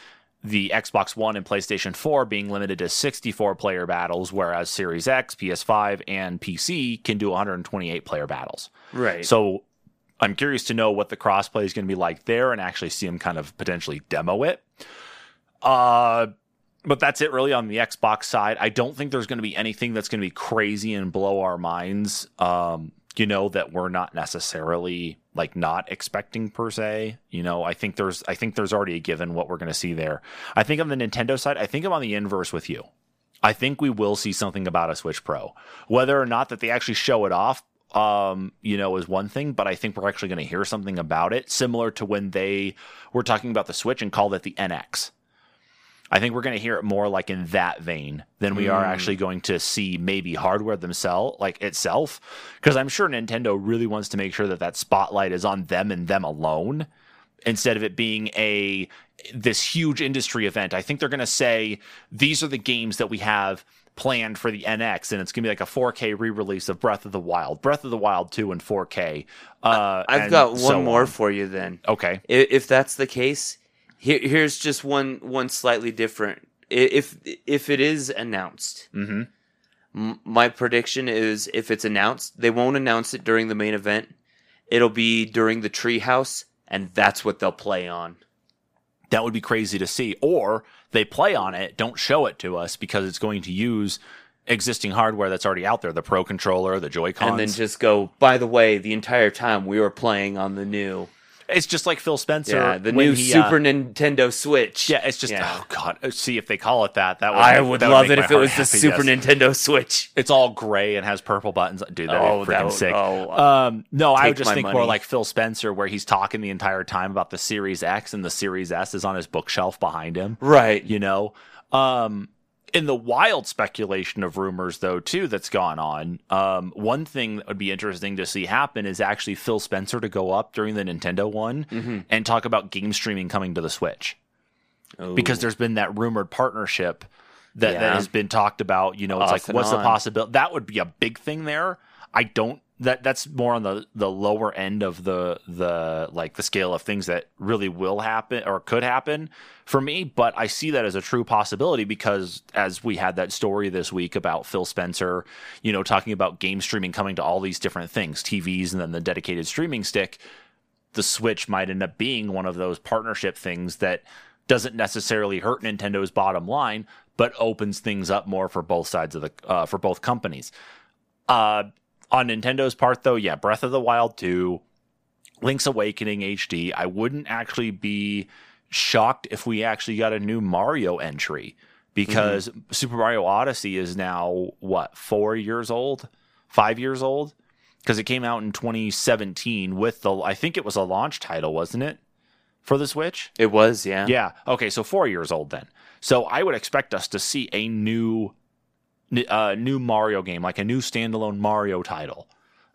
the Xbox One and PlayStation 4 being limited to 64 player battles, whereas Series X, PS5, and PC can do 128 player battles. right. So I'm curious to know what the crossplay is going to be like there and actually see them kind of potentially demo it. Uh, but that's it really on the Xbox side. I don't think there's going to be anything that's going to be crazy and blow our minds. Um, you know that we're not necessarily like not expecting per se. You know, I think there's I think there's already a given what we're going to see there. I think on the Nintendo side, I think I'm on the inverse with you. I think we will see something about a Switch Pro. Whether or not that they actually show it off, um, you know, is one thing, but I think we're actually going to hear something about it, similar to when they were talking about the Switch and called it the NX. I think we're going to hear it more like in that vein than we are Mm. actually going to see maybe hardware themselves, like itself, because I'm sure Nintendo really wants to make sure that that spotlight is on them and them alone instead of it being a this huge industry event. I think they're going to say these are the games that we have planned for the NX, and it's going to be like a 4K re-release of Breath of the Wild, Breath of the Wild 2 in 4K. Uh, I've got one so more on. for you then. Okay. I- If that's the case, here, here's just one one slightly different. If if it is announced, Mm-hmm. M- my prediction is if it's announced, they won't announce it during the main event. It'll be during the treehouse, and that's what they'll play on. That would be crazy to see. Or they play on it, don't show it to us because it's going to use existing hardware that's already out there, the Pro controller, the Joy Cons. And then just go, by the way, the entire time we were playing on the new it's just like Phil Spencer. yeah, the new he, uh, Super Nintendo Switch. Yeah, it's just Yeah. oh god. See if they call it that. That would I would that love make it if it was the Super yes. Nintendo Switch. It's all gray and has purple buttons. Dude, that'd Oh, be that would- sick. oh, um, no, I would just think more like Phil Spencer, where he's talking the entire time about the Series X, and the Series S is on his bookshelf behind him. Right. You know, um, in the wild speculation of rumors, though, too, that's gone on. Um, one thing that would be interesting to see happen is actually Phil Spencer to go up during the Nintendo one Mm-hmm. and talk about game streaming coming to the Switch because there's been that rumored partnership that, that has been talked about. You know, it's Off like what's the possibility? That would be a big thing there. I don't. That that's more on the the lower end of the the like the scale of things that really will happen or could happen for me. But I see that as a true possibility because as we had that story this week about Phil Spencer, you know, talking about game streaming coming to all these different things, TVs, and then the dedicated streaming stick the Switch might end up being one of those partnership things that doesn't necessarily hurt Nintendo's bottom line, but opens things up more for both sides of the uh, for both companies. Uh, on Nintendo's part, though, yeah, Breath of the Wild 2, Link's Awakening HD. I wouldn't actually be shocked if we actually got a new Mario entry because Super Mario Odyssey is now what four years old, five years old because it came out in 2017 with the I think it was a launch title, wasn't it, for the Switch? It was, yeah. Yeah. Okay, so 4 years old then. So I would expect us to see a new uh, new Mario game, like a new standalone Mario title.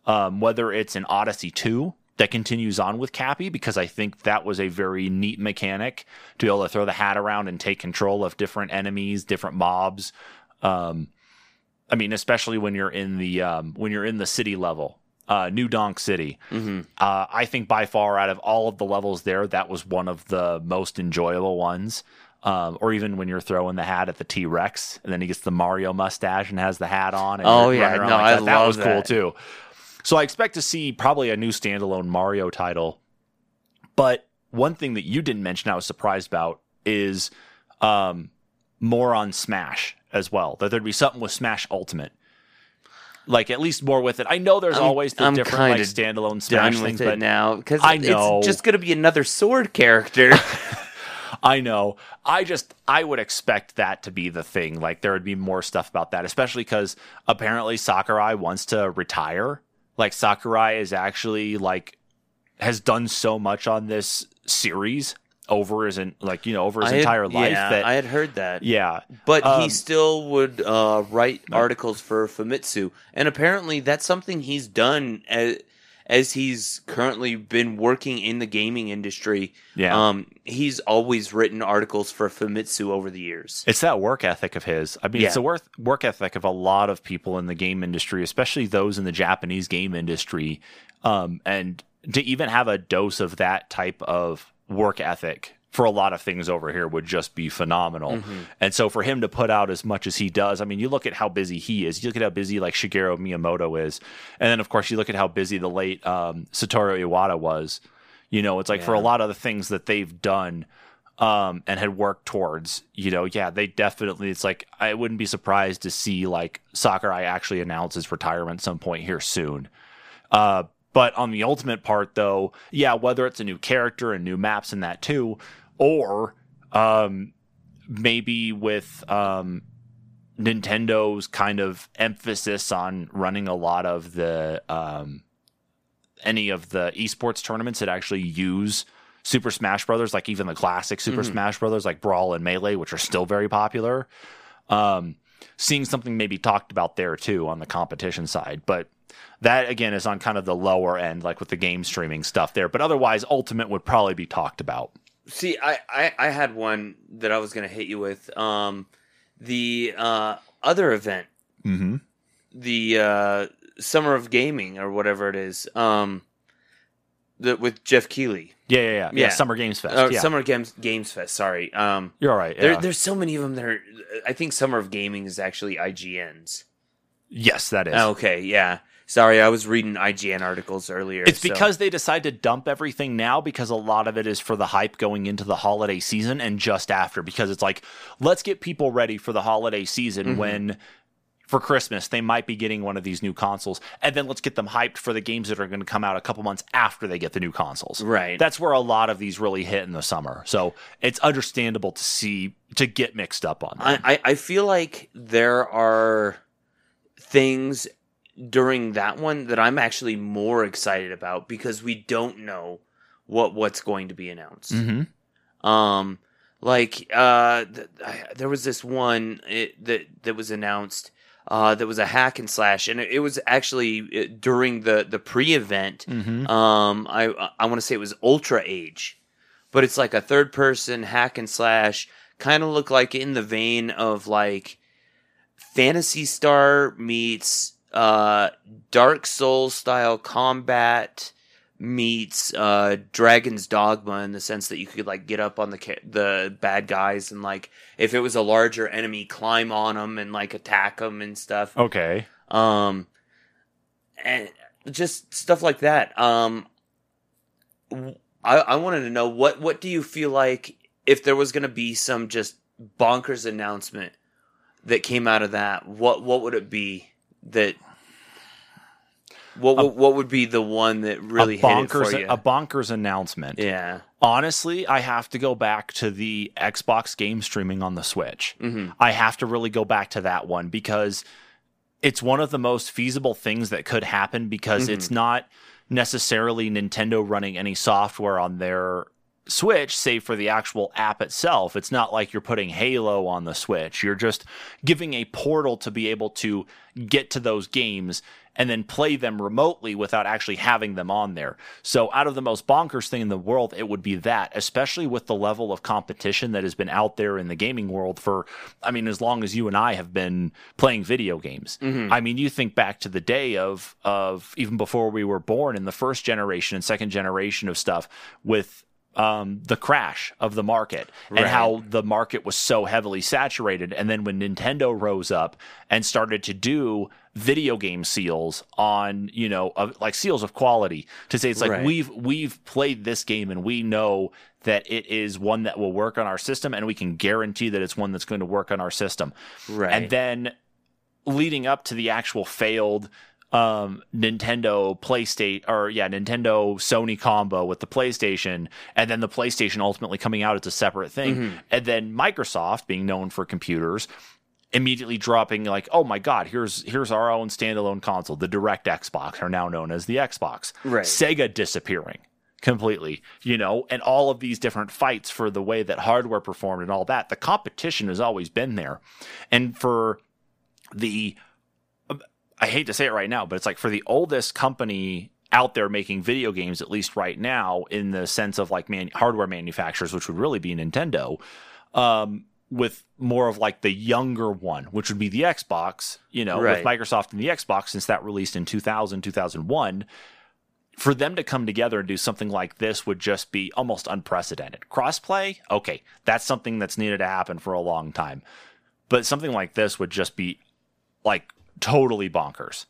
Um, whether it's an Odyssey 2 that continues on with Cappy because I think that was a very neat mechanic to be able to throw the hat around and take control of different enemies, different mobs. Um, I mean, especially when you're in the um, when you're in the city level, uh, New Donk City. Mm-hmm. Uh, I think by far out of all of the levels there, that was one of the most enjoyable ones. Um, or even when you're throwing the hat at the T Rex, and then he gets the Mario mustache and has the hat on. And Oh, yeah. No, like I that. that love was cool too. So I expect to see probably a new standalone Mario title. But one thing that you didn't mention, I was surprised about, is um, more on Smash as well. That there'd be something with Smash Ultimate. Like at least more with it. I know there's I'm- always the I'm different like standalone Smash things, but now because I know. it's just going to be another sword character. <laughs> <laughs> I know. I just I would expect that to be the thing. Like there would be more stuff about that, especially because apparently Sakurai wants to retire. Like Sakurai is actually like has done so much on this series over his like you know over his had- entire life yeah, that I had heard that. yeah But Um, he still would uh, write articles for Famitsu, and apparently that's something he's done as, as he's currently been working in the gaming industry. yeah. Um, he's always written articles for Famitsu over the years. It's that work ethic of his. I mean, it's Yeah. the work work ethic of a lot of people in the game industry, especially those in the Japanese game industry. Um, and to even have a dose of that type of work ethic for a lot of things over here would just be phenomenal. Mm-hmm. And so for him to put out as much as he does, I mean, you look at how busy he is. You look at how busy like Shigeru Miyamoto is, and then of course you look at how busy the late um, Satoru Iwata was. You know, it's like for a lot of the things that they've done um, and had worked towards, you know, yeah, they definitely. It's like I wouldn't be surprised to see like Sakurai actually announce his retirement some point here soon. Uh, but on the ultimate part, though, yeah, whether it's a new character and new maps and that too, or um, maybe with um, Nintendo's kind of emphasis on running a lot of the um, any of the esports tournaments that actually use Super Smash Brothers, like even the classic Super Mhm. Smash Brothers, like Brawl and Melee, which are still very popular. Um, seeing something maybe talked about there too on the competition side, but that again is on kind of the lower end, like with the game streaming stuff there. But otherwise, Ultimate would probably be talked about. See, I, I, I had one that I was going to hit you with. Um, the uh, other event, Mm-hmm. the uh, Summer of Gaming or whatever it is, um, the, with Geoff Keighley. Yeah, yeah, yeah, yeah. Yeah. Summer Games Fest. Uh, yeah. Summer Games Games Fest. Sorry. Um, You're all right. there, there's so many of them that are. I think Summer of Gaming is actually IGN's. yes, that is. Okay, yeah. Sorry, I was reading IGN articles earlier. It's so- because they decide to dump everything now because a lot of it is for the hype going into the holiday season and just after because it's like let's get people ready for the holiday season Mhm. when for Christmas they might be getting one of these new consoles and then let's get them hyped for the games that are going to come out a couple months after they get the new consoles. right. That's where a lot of these really hit in the summer. So it's understandable to see to get mixed up on. I, I I feel like there are things during that one that I'm actually more excited about because we don't know what what's going to be announced. mm-hmm. Um, like uh, th- I, there was this one it, that that was announced. Uh, that was a hack and slash, and it, it was actually uh, during the the pre-event. Mm-hmm. Um, I I want to say it was Ultra Age, but it's like a third person hack and slash, kind of look like in the vein of like Phantasy Star meets uh Dark Souls style combat meets uh Dragon's Dogma in the sense that you could like get up on the ca- the bad guys and like if it was a larger enemy climb on them and like attack them and stuff. Okay. um and just stuff like that. Um I I wanted to know what what do you feel like if there was going to be some just bonkers announcement that came out of that what what would it be that what what, what would be the one that really a bonkers a bonkers announcement. yeah Honestly, I have to go back to the Xbox game streaming on the Switch. hmm I have to really go back to that one because it's one of the most feasible things that could happen because Mhm. it's not necessarily Nintendo running any software on their Switch, save for the actual app itself. It's not like you're putting Halo on the Switch. You're just giving a portal to be able to get to those games and then play them remotely without actually having them on there. So, out of the most bonkers thing in the world, it would be that, especially with the level of competition that has been out there in the gaming world for, I mean, as long as you and I have been playing video games. Mhm. I mean, you think back to the day of of even before we were born in the first generation and second generation of stuff with um, the crash of the market and Right. how the market was so heavily saturated. And then when Nintendo rose up and started to do video game seals on, you know, of, like seals of quality to say it's like Right. we've we've played this game and we know that it is one that will work on our system and we can guarantee that it's one that's going to work on our system. right And then leading up to the actual failed um Nintendo PlayStation or yeah, Nintendo Sony combo with the PlayStation and then the PlayStation ultimately coming out as a separate thing. Mhm. And then Microsoft being known for computers immediately dropping like, "Oh my god, here's here's our own standalone console. The DirectX Box are now known as the Xbox." right Sega disappearing completely, you know, and all of these different fights for the way that hardware performed and all that. The competition has always been there. And for the, I hate to say it right now, but it's like for the oldest company out there making video games, at least right now, in the sense of like man, hardware manufacturers, which would really be Nintendo, um, with more of like the younger one, which would be the Xbox, you know, Right. with Microsoft and the Xbox, since that released in 2000, 2001 for them to come together and do something like this would just be almost unprecedented. Crossplay, okay, that's something that's needed to happen for a long time. But something like this would just be like totally bonkers.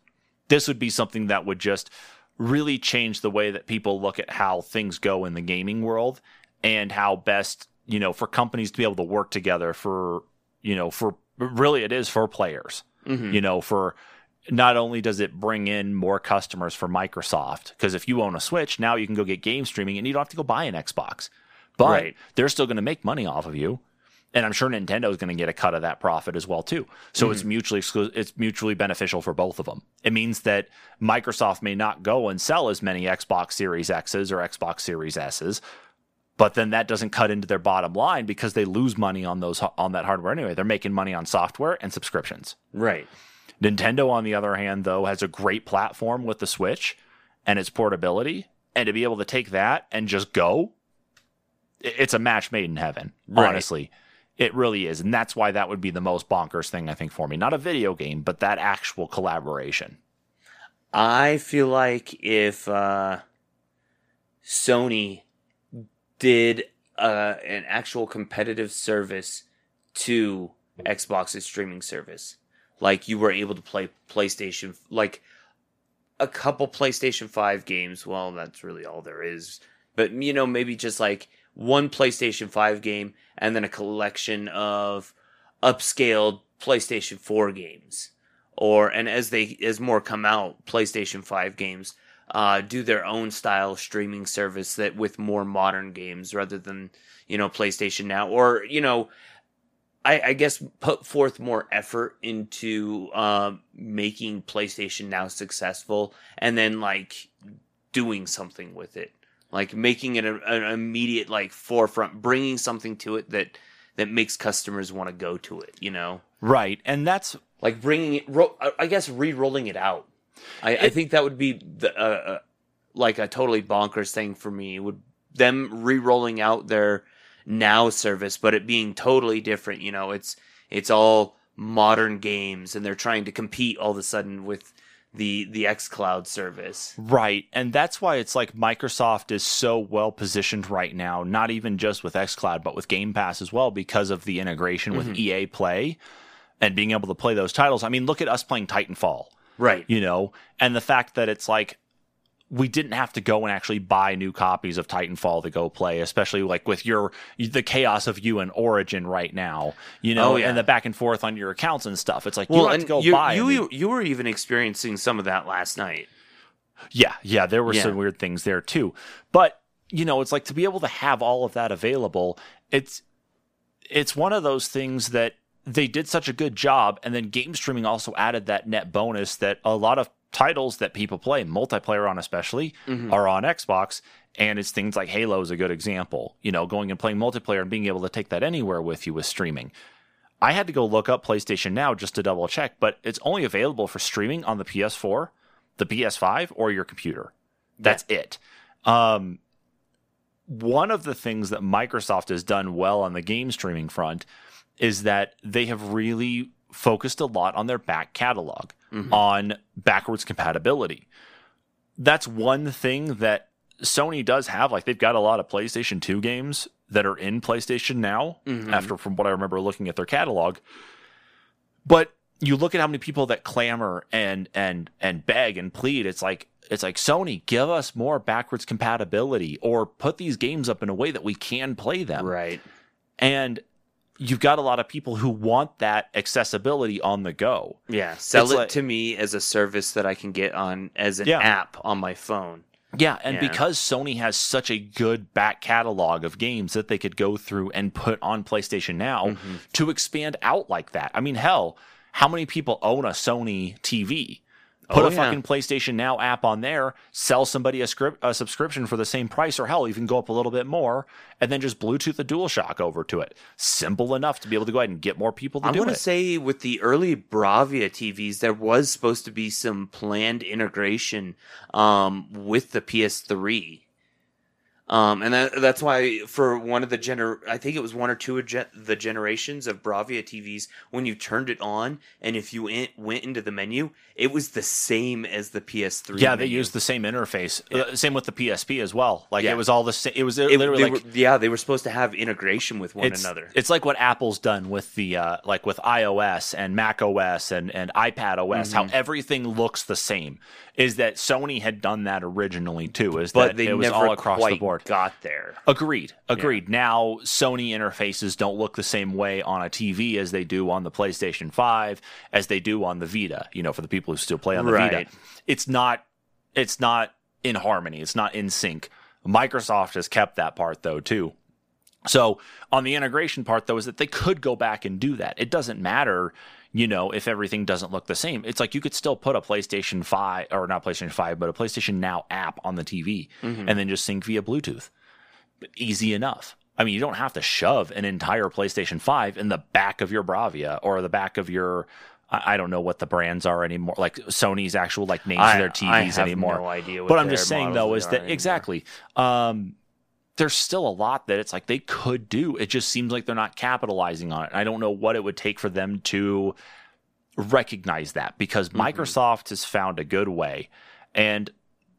This would be something that would just really change the way that people look at how things go in the gaming world and how best, you know, for companies to be able to work together for, you know, for really it is for players Mhm. you know, for not only does it bring in more customers for Microsoft, because if you own a Switch, now you can go get game streaming and you don't have to go buy an Xbox. But Right. they're still going to make money off of you. And I'm sure Nintendo is going to get a cut of that profit as well too. So it's mm-hmm. mutually it's mutually beneficial for both of them. It means that Microsoft may not go and sell as many Xbox Series X's or Xbox Series S's, but then that doesn't cut into their bottom line because they lose money on those on that hardware anyway. They're making money on software and subscriptions. right Nintendo, on the other hand, though, has a great platform with the Switch and its portability. And to be able to take that and just go, it's a match made in heaven, Right. honestly. It really is. And that's why that would be the most bonkers thing, I think, for me. Not a video game, but that actual collaboration. I feel like if uh, Sony did uh, an actual competitive service to Xbox's streaming service, like you were able to play PlayStation, like a couple PlayStation 5 games, well, that's really all there is. But, you know, maybe just like one PlayStation 5 game and then a collection of upscaled PlayStation 4 games. Or and as they as more come out playstation 5 games uh, do their own style streaming service that with more modern games rather than you know playstation now. Or you know i, I guess put forth more effort into um, making playstation now successful and then like doing something with it like making it a, an immediate like forefront bringing something to it that that makes customers want to go to it you know Right. And that's like bringing it ro- I- guess re-rolling it out i, I think that would be the, uh, uh, like a totally bonkers thing for me would them re-rolling out their now service but it being totally different you know it's it's all modern games and they're trying to compete all of a sudden with the the xcloud service Right. And that's why it's like Microsoft is so well positioned right now, not even just with xCloud, but with Game Pass as well, because of the integration with mm-hmm. EA Play and being able to play those titles. I mean, look at us playing Titanfall, right you know, and the fact that it's like we didn't have to go and actually buy new copies of Titanfall to go play, especially like with your the chaos of you and Origin right now, you know, Oh, yeah. and the back and forth on your accounts and stuff. It's like you well don't have to go you, buy you, new- you were even experiencing some of that last night Yeah, yeah, there were Yeah. some weird things there too. But, you know, it's like to be able to have all of that available, it's it's one of those things that they did such a good job and then game streaming also added that net bonus that a lot of titles that people play, multiplayer on especially, are on Xbox and it's things like Halo is a good example. You know, going and playing multiplayer and being able to take that anywhere with you with streaming. I had to go look up PlayStation Now just to double check, but it's only available for streaming on the PS4, the PS5, or your computer. That's it. Um, one of the things that Microsoft has done well on the game streaming front is that they have really focused a lot on their back catalog, Mm-hmm. on backwards compatibility. That's one thing that Sony does have. Like they've got a lot of PlayStation 2 games that are in PlayStation Now, mm-hmm. after from what I remember looking at their catalog. But you look at how many people that clamor and and and beg and plead. It's like it's like Sony, give us more backwards compatibility, or put these games up in a way that we can play them. right And you've got a lot of people who want that accessibility on the go. Yeah, sell It's it like- to me as a service that I can get on as an Yeah. app on my phone. Yeah, and Yeah. because Sony has such a good back catalog of games that they could go through and put on PlayStation Now Mm-hmm. to expand out like that. I mean, hell, how many people own a Sony TV? Put Oh, a yeah. fucking PlayStation Now app on there, sell somebody a, script, a subscription for the same price, or hell, even go up a little bit more, and then just Bluetooth the DualShock over to it. Simple enough to be able to go ahead and get more people to I'm do going to say with the early Bravia TVs, there was supposed to be some planned integration um, with the PS3. Um, and that, that's why for one of the gener, I think it was one or two of the generations of Bravia TVs, when you turned it on and if you went, went into the menu, it was the same as the PS3. yeah, they used the same interface. Uh, same with the PSP as well. Like Yeah. it was all the same. It was It- literally like were- yeah, they were supposed to have integration with one it's, another. It's like what Apple's done with the uh, like with iOS and Mac OS and and iPad OS. How Mm-hmm. everything looks the same. Is that Sony had done that originally too? Is but that they it was all across the board? Got there. Agreed. Agreed. Now Sony interfaces don't look the same way on a TV as they do on the PlayStation 5, as they do on the Vita, you know, for the people who still play on the Right. Vita. It's not it's not in harmony. It's not in sync. Microsoft has kept that part though too. So on the integration part though is that they could go back and do that. It doesn't matter, you know, if everything doesn't look the same. It's like you could still put a PlayStation 5 or not PlayStation 5, but a PlayStation Now app on the TV and then just sync via Bluetooth. Easy enough. I mean, you don't have to shove an entire PlayStation 5 in the back of your Bravia or the back of your I, I don't know what the brands are anymore, like Sony's actual like names I, of their I TVs have anymore. no idea. What but I'm just saying though is that anymore. exactly. Um, there's still a lot that it's like they could do. It just seems like they're not capitalizing on it. I don't know what it would take for them to recognize that because Mm-hmm. Microsoft has found a good way. And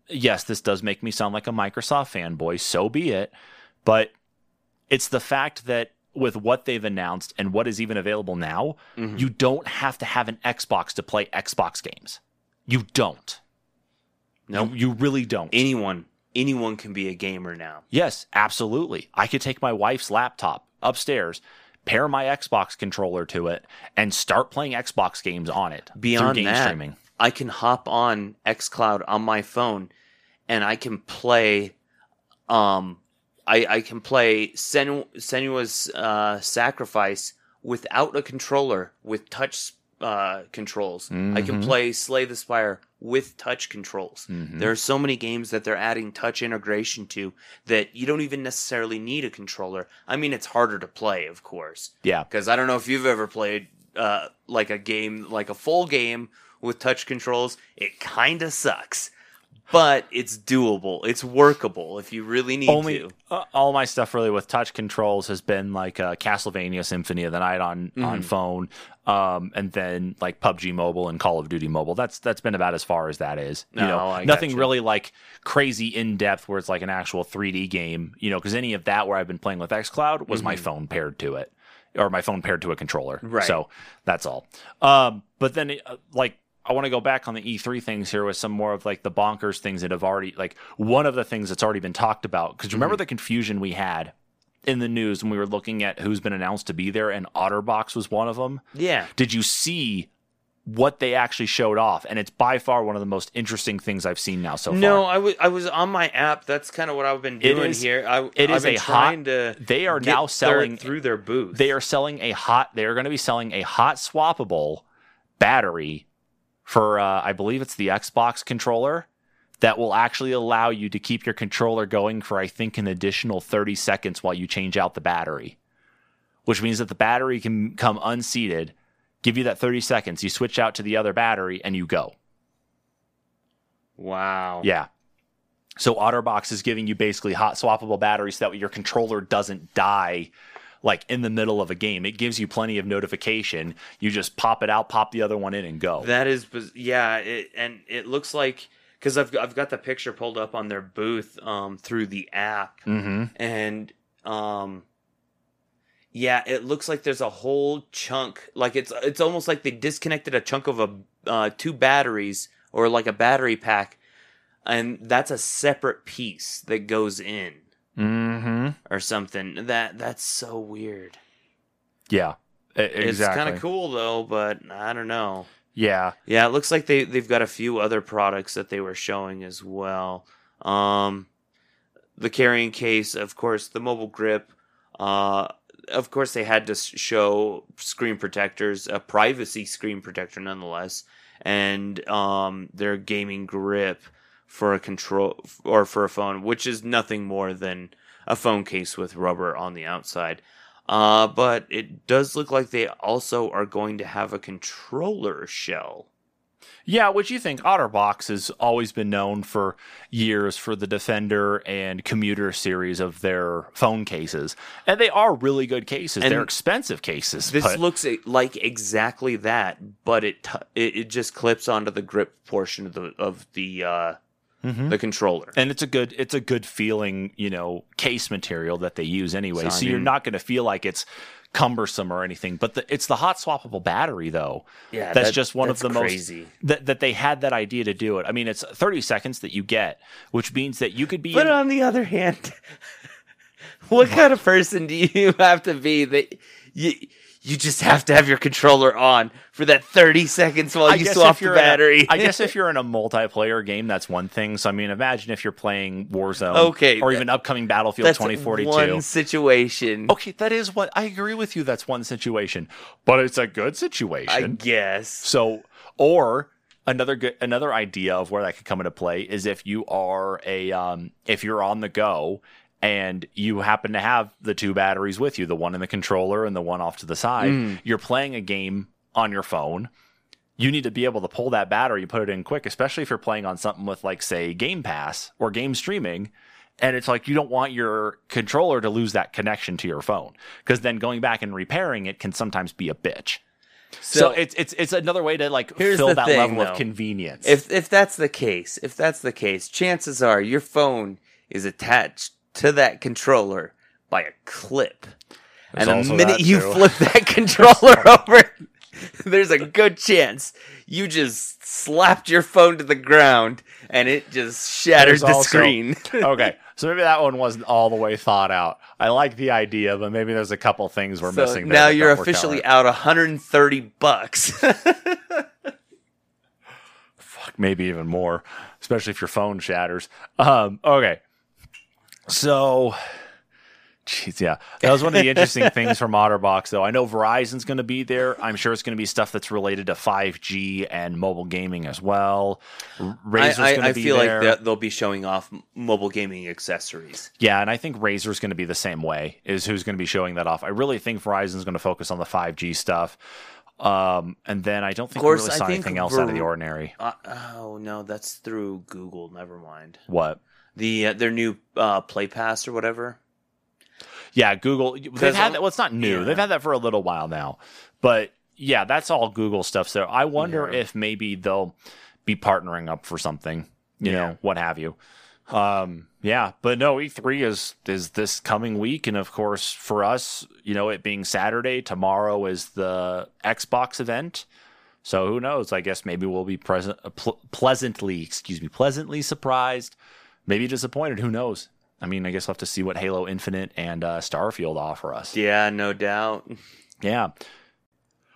yes, this does make me sound like a Microsoft fanboy, so be it. But it's the fact that with what they've announced and what is even available now, Mhm. you don't have to have an Xbox to play Xbox games. You don't. Nope. You, you really don't. anyone anyone can be a gamer now. Yes, absolutely. I could take my wife's laptop upstairs, pair my Xbox controller to it, and start playing Xbox games on it Beyond game that, streaming. I can hop on xCloud on my phone and I can play um I, I can play Senu- Senua's uh, Sacrifice without a controller with touch uh, controls. I can Mhm. play Slay the Spire with touch controls. Mhm. There are so many games that they're adding touch integration to that you don't even necessarily need a controller. I mean, it's harder to play, of course, Yeah. because I don't know if you've ever played uh, like a game, like a full game with touch controls. It kind of sucks, but it's doable. It's workable if you really need Only to. uh, all my stuff really with touch controls has been like uh, Castlevania Symphony of the Night on on Mhm. phone, um, and then like PUBG Mobile and Call of Duty Mobile. That's that's been about as far as that is. You No, know, I nothing gotcha. really like crazy in depth where it's like an actual 3D game. You know, because any of that where I've been playing with XCloud was my Mhm. phone paired to it, or my phone paired to a controller. Right. So that's all. Um, but then uh, like. I want to go back on the E3 things here with some more of like the bonkers things that have already like one of the things that's already been talked about because remember mm-hmm. the confusion we had in the news when we were looking at who's been announced to be there and Otterbox was one of them. Yeah. Did you see what they actually showed off? And it's by far one of the most interesting things I've seen now so No, far. No, I was I was on my app. That's kind of what I've been doing is- here. I, it is a hot- to They are now selling through their booth. they are selling a hot they are going to be selling a hot swappable battery for uh, I believe it's the Xbox controller that will actually allow you to keep your controller going for I think an additional 30 seconds while you change out the battery. Which means that the battery can come unseated, give you that 30 seconds, you switch out to the other battery and you go. wow. Yeah. So OtterBox is giving you basically hot swappable batteries so that your controller doesn't die like in the middle of a game. It gives you plenty of notification. You just pop it out, pop the other one in, and go. That is, yeah, it, and it looks like because I've I've got the picture pulled up on their booth um, through the app, mm-hmm. and um, yeah, it looks like there's a whole chunk, like it's it's almost like they disconnected a chunk of a uh, two batteries or like a battery pack, and that's a separate piece that goes in Mm-hmm. or something. That that's so weird. Yeah. Exactly. It's kind of cool though, but I don't know. Yeah. Yeah, it looks like they they've got a few other products that they were showing as well. Um, the carrying case, of course, the mobile grip. Uh, of course, they had to show screen protectors, a privacy screen protector, nonetheless, and um, their gaming grip for a control or for a phone, which is nothing more than a phone case with rubber on the outside. Uh, but it does look like they also are going to have a controller shell. Yeah, what you think? OtterBox has always been known for years for the Defender and Commuter series of their phone cases, and they are really good cases. And They're expensive cases. This but- looks like exactly that, but it t- it, it just clips onto the grip portion of the of the uh, Mhm. the controller. and it's a good it's a good feeling you know case material that they use anyway So, so, I you're not going to feel like it's cumbersome or anything but the, it's the hot swappable battery though Yeah, that's just one of the crazy. most that, that they had that idea to do it i mean it's 30 seconds that you get which means that you could be But in- on the other hand, <laughs> what kind of person do you <laughs> have to be that you you just have to have your controller on for that thirty seconds while I you swap the in a- battery? I guess if <laughs> you're in a multiplayer game, that's one thing. So I mean, imagine if you're playing Warzone, Okay, or that- even upcoming Battlefield that's 2042. one situation. Okay, that is what I agree with you. That's one situation, but it's a good situation. I guess. So, or another good another idea of where that could come into play is if you are a um, if you're on the go and you happen to have the two batteries with you, the one in the controller and the one off to the side, Mm. you're playing a game on your phone. you need to be able to pull that battery, put it in quick, especially if you're playing on something with like say Game Pass or game streaming. And it's like you don't want your controller to lose that connection to your phone because then going back and repairing it can sometimes be a bitch. So, it's it's it's another way to like fill that thing, level though. of convenience. if if that's the case, if that's the case, chances are your phone is attached to that controller by a clip. There's and the minute you flip that <laughs> controller over, there's a good chance you just slapped your phone to the ground and it just shattered the also- screen. <laughs> okay, so maybe that one wasn't all the way thought out. I like the idea, but maybe there's a couple things we're So missing. there now you're officially out 130 bucks. <laughs> Fuck, maybe even more, especially if your phone shatters. Um, okay, so. Jeez, yeah, that was one of the interesting <laughs> things from OtterBox, though. I know Verizon's going to be there. I'm sure it's going to be stuff that's related to 5G and mobile gaming as well. R- I, Razer's I, going to I be feel there. like they'll be showing off mobile gaming accessories. Yeah, and I think Razer's going to be the same way. Is who's going to be showing that off. I really think Verizon's going to focus on the 5G stuff. Um, and then I don't think course, we really saw anything else out of the ordinary. Uh, oh no, that's through Google. Never mind. What? The uh, their new uh, Play Pass or whatever. Yeah, Google. They've had that. Well, it's not new. yeah. They've had that for a little while now. But yeah, that's all Google stuff. So I wonder Yeah. if maybe they'll be partnering up for something. You Yeah. know, what have you. Um, yeah, but no, E3 is is this coming week, and of course for us, you know, it being Saturday, tomorrow is the Xbox event. So who knows? I guess maybe we'll be present, uh, pleasantly, excuse me, pleasantly surprised, maybe disappointed. Who knows? I mean, I guess we'll have to see what Halo Infinite and uh, Starfield offer us. Yeah, no doubt. Yeah.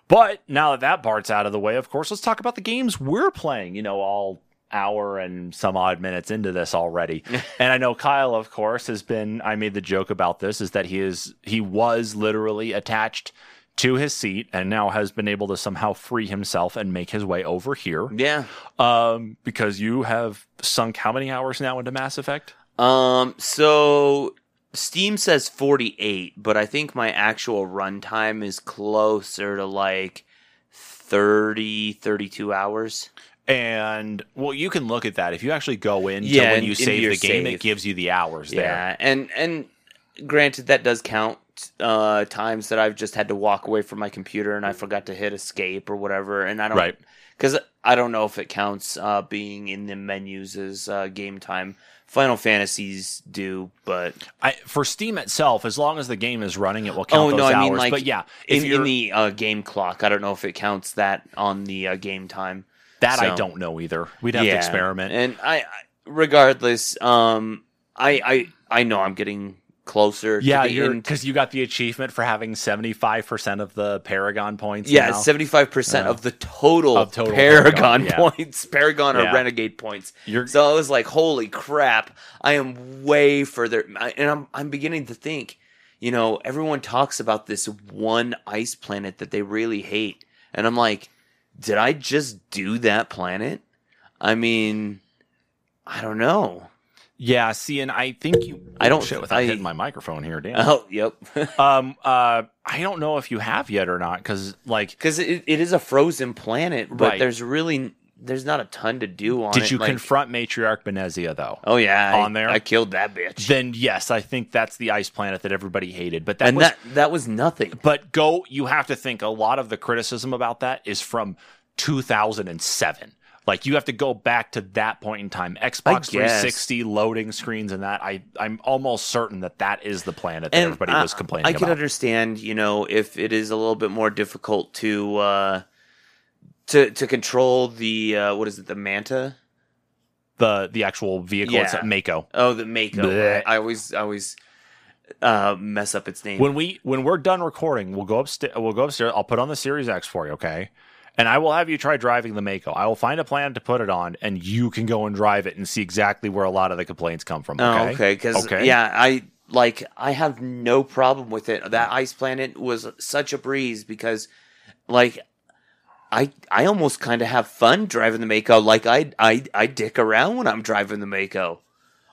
But now that that part's out of the way, of course, let's talk about the games we're playing. You know, all hour and some odd minutes into this already. <laughs> and I know Kyle, of course, has been. I made the joke about this is that he is he was literally attached to his seat and now has been able to somehow free himself and make his way over here. Yeah. Um, because you have sunk how many hours now into Mass Effect? Um. So Steam says 48, but I think my actual runtime is closer to like 30, 32 hours. And well, you can look at that if you actually go into Yeah, when you save the game, save. it gives you the hours there. Yeah, and and granted that does count uh times that I've just had to walk away from my computer and I forgot to hit escape or whatever and I don't Right. cuz I don't know if it counts uh being in the menus as uh game time. Final Fantasies do, but I, for Steam itself, as long as the game is running, it will count Oh, those no, I hours. mean, like, but yeah, in, in the uh, game clock, I don't know if it counts that on the uh, game time. that, I don't know either. We'd have to experiment. And I, I regardless, um, I, I, I know I'm getting closer. yeah, because you got the achievement for having seventy five percent of the Paragon points. Yeah, seventy five percent of the total, of total Paragon, Paragon, yeah. points, <laughs> Paragon or Yeah. Renegade points. You're So I was like, "Holy crap! I am way further." And I'm I'm beginning to think, you know, everyone talks about this one ice planet that they really hate, and I'm like, did I just do that planet? I mean, I don't know. Yeah. See, and I think you. I don't- shit without I- hitting my microphone here. Damn. Oh, yep. <laughs> um. Uh. I don't know if you have yet or not because like. Because it, it is a frozen planet, but Right. there's really there's not a ton to do on it. Did you like- confront Matriarch Benezia though? Oh yeah, on I, there? I killed that bitch. Then yes, I think that's the ice planet that everybody hated. But that and was that that was nothing. But go, you have to think a lot of the criticism about that is from 2007. Like you have to go back to that point in time. Xbox guess. 360 loading screens and that. I I'm almost certain that that is the planet that And everybody I- was complaining about. I can about. understand, you know, if it is a little bit more difficult to uh to to control the uh what is it, the manta? the the actual vehicle, Yeah. it's Mako. Oh, the Mako. I always I always uh mess up its name. When we when we're done recording, we'll go upstairs. We'll go upstairs. I'll put on the Series X for you, okay? And I will have you try driving the Mako. I will find a plan to put it on, and you can go and drive it and see exactly where a lot of the complaints come from. Oh, Okay, okay. Because Okay. yeah, I like I have no problem with it. That ice planet was such a breeze because, like, I I almost kind of have fun driving the Mako. Like I I I dick around when I'm driving the Mako.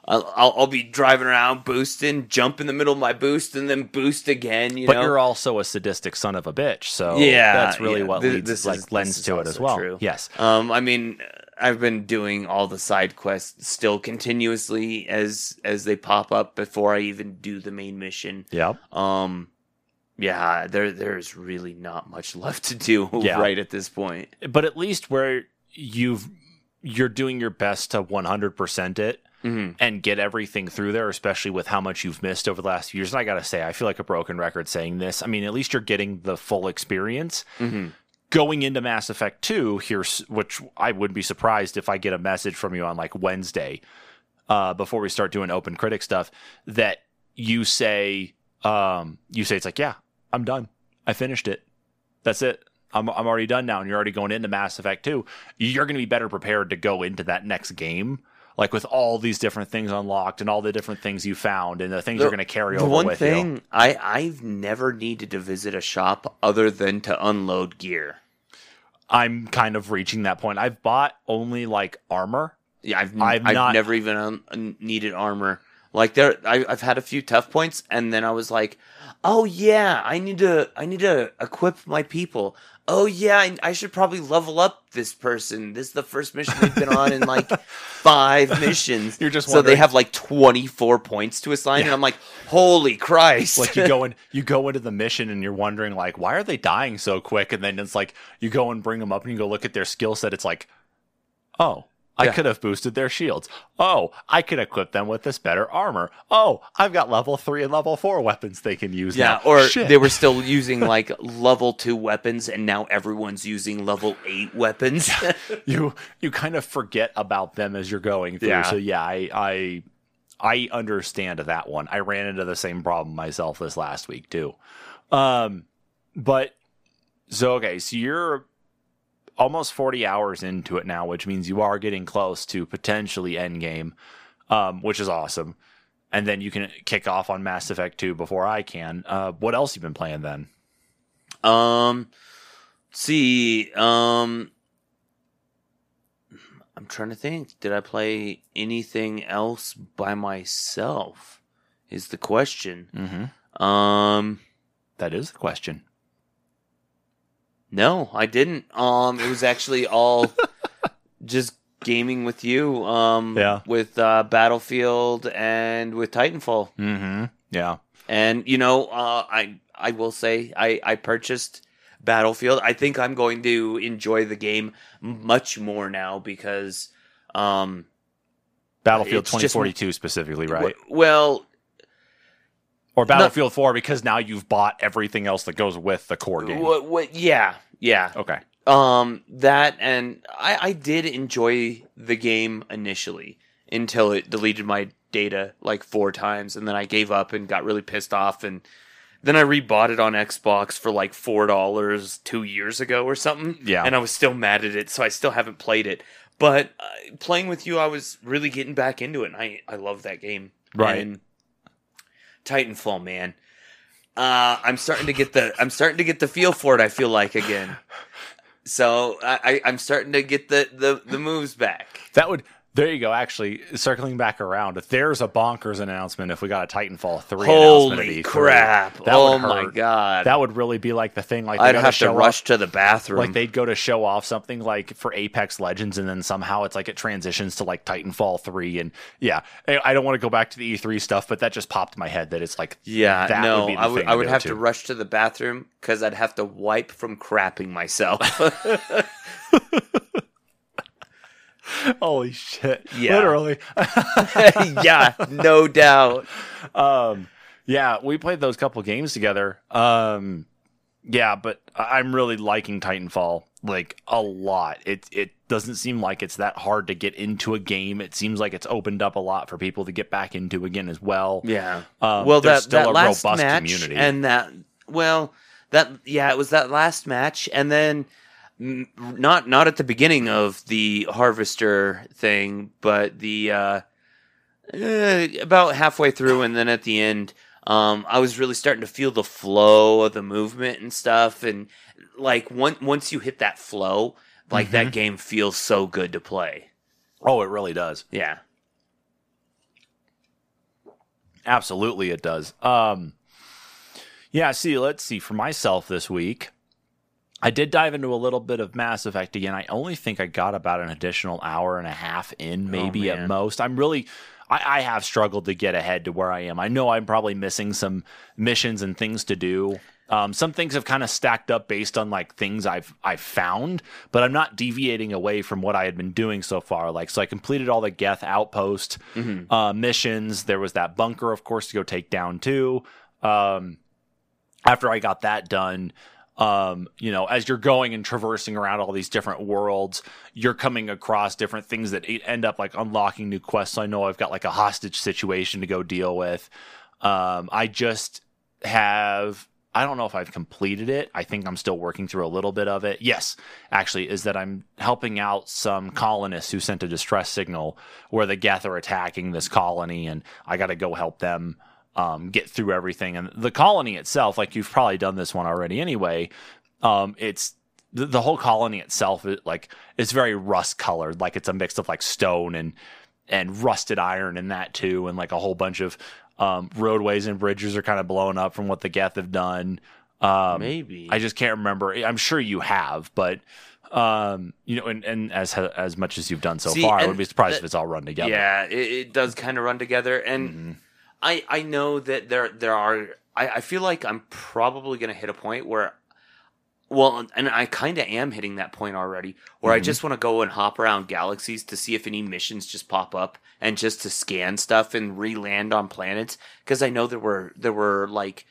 I'll, I'll, I'll be driving around boosting, jump in the middle of my boost, and then boost again. You but know, you're also a sadistic son of a bitch, so Yeah, that's really yeah. what Th- leads this like is- this lends to it as well. true. Yes, Um, I mean, I've been doing all the side quests still continuously as as they pop up before I even do the main mission. Yeah. Um, yeah, there there's really not much left to do <laughs> Yeah. right at this point. But at least where you've you're doing your best to 100% it Mhm. and get everything through there, especially with how much you've missed over the last few years. And I got to say, I feel like a broken record saying this. I mean, at least you're getting the full experience. Mhm. Going into Mass Effect 2, here's which I wouldn't be surprised if I get a message from you on like Wednesday uh, before we start doing open critic stuff that you say, um, you say, it's like, yeah, I'm done. I finished it. That's it. I'm, I'm already done now. And you're already going into Mass Effect 2. You're going to be better prepared to go into that next game. Like with all these different things unlocked and all the different things you found and the things The- you're going to carry over one with you. thing I I've never needed to visit a shop other than to unload gear. I'm kind of reaching that point. I've bought only like armor. Yeah, I've I've I've, not- never even un- needed armor. Like there, I, I've had a few tough points, and then I was like, "Oh yeah, I need to I need to equip my people. Oh yeah, I, I should probably level up this person. This is the first mission they've been on in like <laughs> five missions. You're just so they have like twenty four points to assign, and I'm like, holy Christ! like you go <laughs> in you go into the mission and you're wondering like why are they dying so quick and then it's like you go and bring them up and you go look at their skill set it's like oh I Yeah. could have boosted their shields. Oh, I could equip them with this better armor. Oh, I've got level three and level four weapons they can use Yeah, now. or Shit. they were still using like level two weapons, and now everyone's using level eight weapons. <laughs> you you kind of forget about them as you're going through. Yeah. So yeah, I I I understand that one. I ran into the same problem myself this last week too. Um but so okay, so you're almost 40 hours into it now, which means you are getting close to potentially end game, um, which is awesome. And then you can kick off on Mass Effect 2 before I can. Uh, what else you been playing then? Um, let's see, um, I'm trying to think. Did I play anything else by myself? Is the question. Mm-hmm. Um, That is the question. No, I didn't. Um, it was actually all <laughs> just gaming with you. Um, Yeah. with uh, Battlefield and with Titanfall. Mm-hmm. Yeah. And you know, uh, I I will say I I purchased Battlefield. I think I'm going to enjoy the game much more now because, um, Battlefield It's just- 2042 specifically, right? w- well, or Battlefield 4 because now you've bought everything else that goes with the core game. what, what, yeah, yeah. Okay. Um, that and I I did enjoy the game initially until it deleted my data like four times, and then I gave up and got really pissed off and. Then I rebought it on Xbox for like four dollars two years ago or something. Yeah. and I was still mad at it, so I still haven't played it. But uh, playing with you, I was really getting back into it, and I I love that game. Right. And Titanfall, man, uh, I'm starting to get the I'm starting to get the feel for it. I feel like again. So I, I I'm starting to get the, the the moves back. That would there you go. Actually, circling back around, if there's a bonkers announcement, if we got a Titanfall three Holy crap! that oh my god! that would really be like the thing. Like I'd have to show rush off, to the bathroom. like they'd go to show off something like for Apex Legends, and then somehow it's like it transitions to like Titanfall three, and yeah, I don't want to go back to the E3 stuff, but that just popped my head that it's like yeah, that no, would I would I would have to. to rush to the bathroom because I'd have to wipe from crapping myself. <laughs> <laughs> <laughs> holy shit, Yeah. literally. <laughs> <laughs> yeah, no doubt. um yeah we played those couple games together um yeah but i'm really liking titanfall like a lot it it doesn't seem like it's that hard to get into a game it seems like it's opened up a lot for people to get back into again as well Yeah. um, well, there's that still that a last robust match community and that well that yeah it was that last match and then not not at the beginning of the harvester thing but the uh, eh, about halfway through and then at the end um i was really starting to feel the flow of the movement and stuff and like one, once you hit that flow like Mm-hmm. that game feels so good to play oh it really does yeah Absolutely, it does. Um, yeah. See, let's see. For myself this week, I did dive into a little bit of Mass Effect again. I only think I got about an additional hour and a half in, maybe at most. I'm really, I, I have struggled to get ahead to where I am. I know I'm probably missing some missions and things to do. Um, some things have kind of stacked up based on like things I've I've found, but I'm not deviating away from what I had been doing so far. Like, so I completed all the Geth outpost uh, missions. There was that bunker, of course, to go take down too. Um, after I got that done, um, you know, as you're going and traversing around all these different worlds, you're coming across different things that end up like unlocking new quests. So I know I've got like a hostage situation to go deal with. Um, I just have. I don't know if I've completed it. I think I'm still working through a little bit of it. Yes, actually, is that I'm helping out some colonists who sent a distress signal where the Geth are attacking this colony, and I got to go help them um, get through everything. And the colony itself, like you've probably done this one already anyway, um, it's the, the whole colony itself, it, like it's very rust colored, like it's a mix of like stone and and rusted iron and that too, and like a whole bunch of um, roadways and bridges are kind of blown up from what the Geth have done. Um, Maybe. I just can't remember. I'm sure you have, but um, you know, and, and as as much as you've done so See, far, I would be surprised that- if it's all run together. Yeah, it, it does kind of run together, and Mhm. I I know that there there are. I, I feel like I'm probably going to hit a point where, well, and I kind of am hitting that point already, where I Mhm. just want to go and hop around galaxies to see if any missions just pop up, and just to scan stuff and re-land on planets because I know there were there were like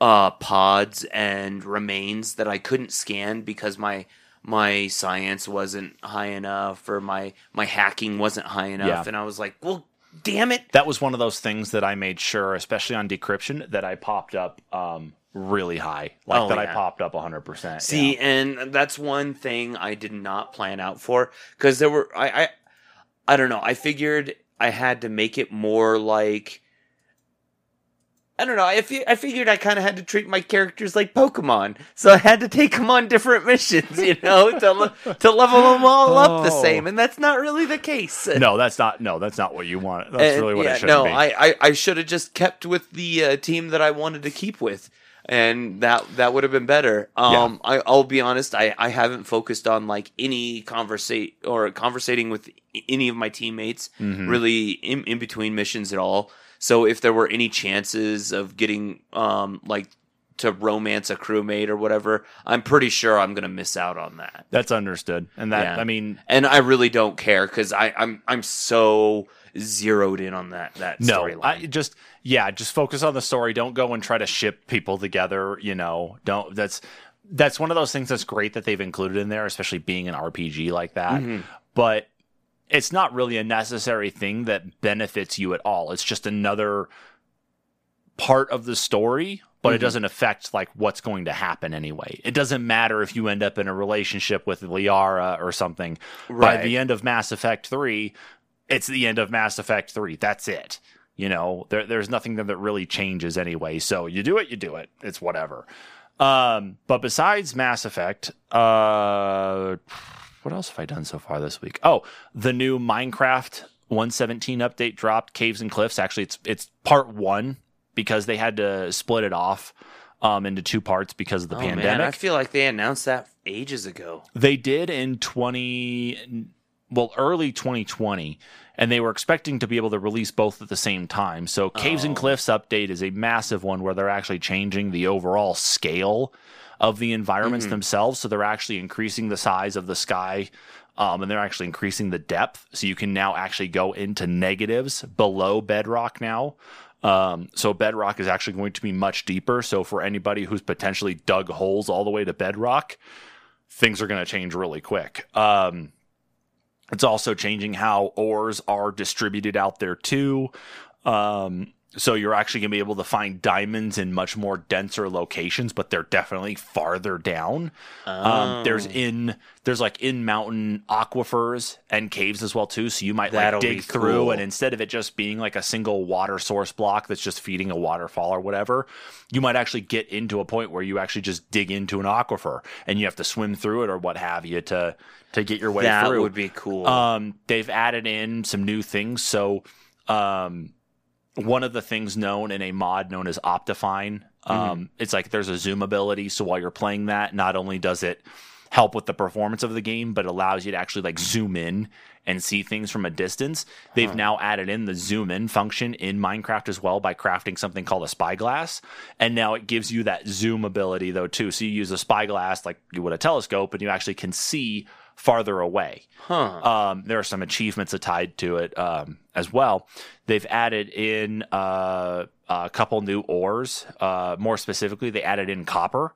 uh pods and remains that I couldn't scan because my my science wasn't high enough or my my hacking wasn't high enough Yeah. and I was like, "Well, damn it." that was one of those things that I made sure, especially on decryption, that I popped up um, really high, like Oh, that I popped up 100. percent See, and that's one thing I did not plan out for because there were I, I I don't know. I figured I had to make it more like I don't know. I, I figured I kind of had to treat my characters like Pokemon, so I had to take them on different <laughs> missions, you know, to le- to level them all up the Oh. same, and that's not really the case. <laughs> no, that's not. No, that's not what you want. That's And, really what yeah, it should no, be. I, I, I should have just kept with the uh, team that I wanted to keep with, and that that would have been better. Um, I, I'll be honest, I, I haven't focused on like any conversate or conversating with any of my teammates Mhm. really in, in between missions at all. So if there were any chances of getting um like to romance a crewmate or whatever, I'm pretty sure I'm gonna miss out on that. That's understood, and that Yeah. I mean, And I really don't care because I'm I'm so zeroed in on that that no, storyline. I just yeah, just focus on the story. Don't go and try to ship people together. You know, don't. That's that's one of those things that's great that they've included in there, especially being an RPG like that. Mhm. But it's not really a necessary thing that benefits you at all. It's just another part of the story, but it Mhm. doesn't affect like what's going to happen anyway. It doesn't matter if you end up in a relationship with Liara or something. By Right. the end of Mass Effect 3, it's the end of Mass Effect 3. That's it. You know, there, there's nothing that really changes anyway. So you do it, you do it. It's whatever. Um, but besides Mass Effect, uh, what else have I done so far this week? Oh, the new Minecraft 117 update dropped. Caves and Cliffs. Actually, it's it's part one because they had to split it off um, into two parts because of the oh, pandemic. man, I feel like they announced that ages ago. They did in 20 well early 2020 and they were expecting to be able to release both at the same time. So Caves and Oh. Cliffs update is a massive one where they're actually changing the overall scale of the environments Mhm. themselves so they're actually increasing the size of the sky um, and they're actually increasing the depth so you can now actually go into negatives below bedrock now um, so bedrock is actually going to be much deeper so for anybody who's potentially dug holes all the way to bedrock things are going to change really quick. Um, it's also changing how ores are distributed out there too. Um, so you're actually going to be able to find diamonds in much more denser locations, but they're definitely farther down. Um, there's Oh. in there's like in mountain aquifers and caves as well too. So you might That'll like dig through, cool. and instead of it just being like a single water source block that's just feeding a waterfall or whatever, you might actually get into a point where you actually just dig into an aquifer and you have to swim through it or what have you to to get your way that through. would be cool. Um, they've added in some new things. So, um, one of the things known in a mod known as Optifine. Um, It's like there's a zoom ability, so while you're playing that, not only does it help with the performance of the game, but it allows you to actually like zoom in and see things from a distance. They've now added in the zoom in function in Minecraft as well by crafting something called a spyglass, and now it gives you that zoom ability though too. So you use a spyglass like you would a telescope, and you actually can see farther away. Huh. Um, there are some achievements tied to it um, as well. They've added in uh, a couple new ores. Uh, more specifically, they added in copper.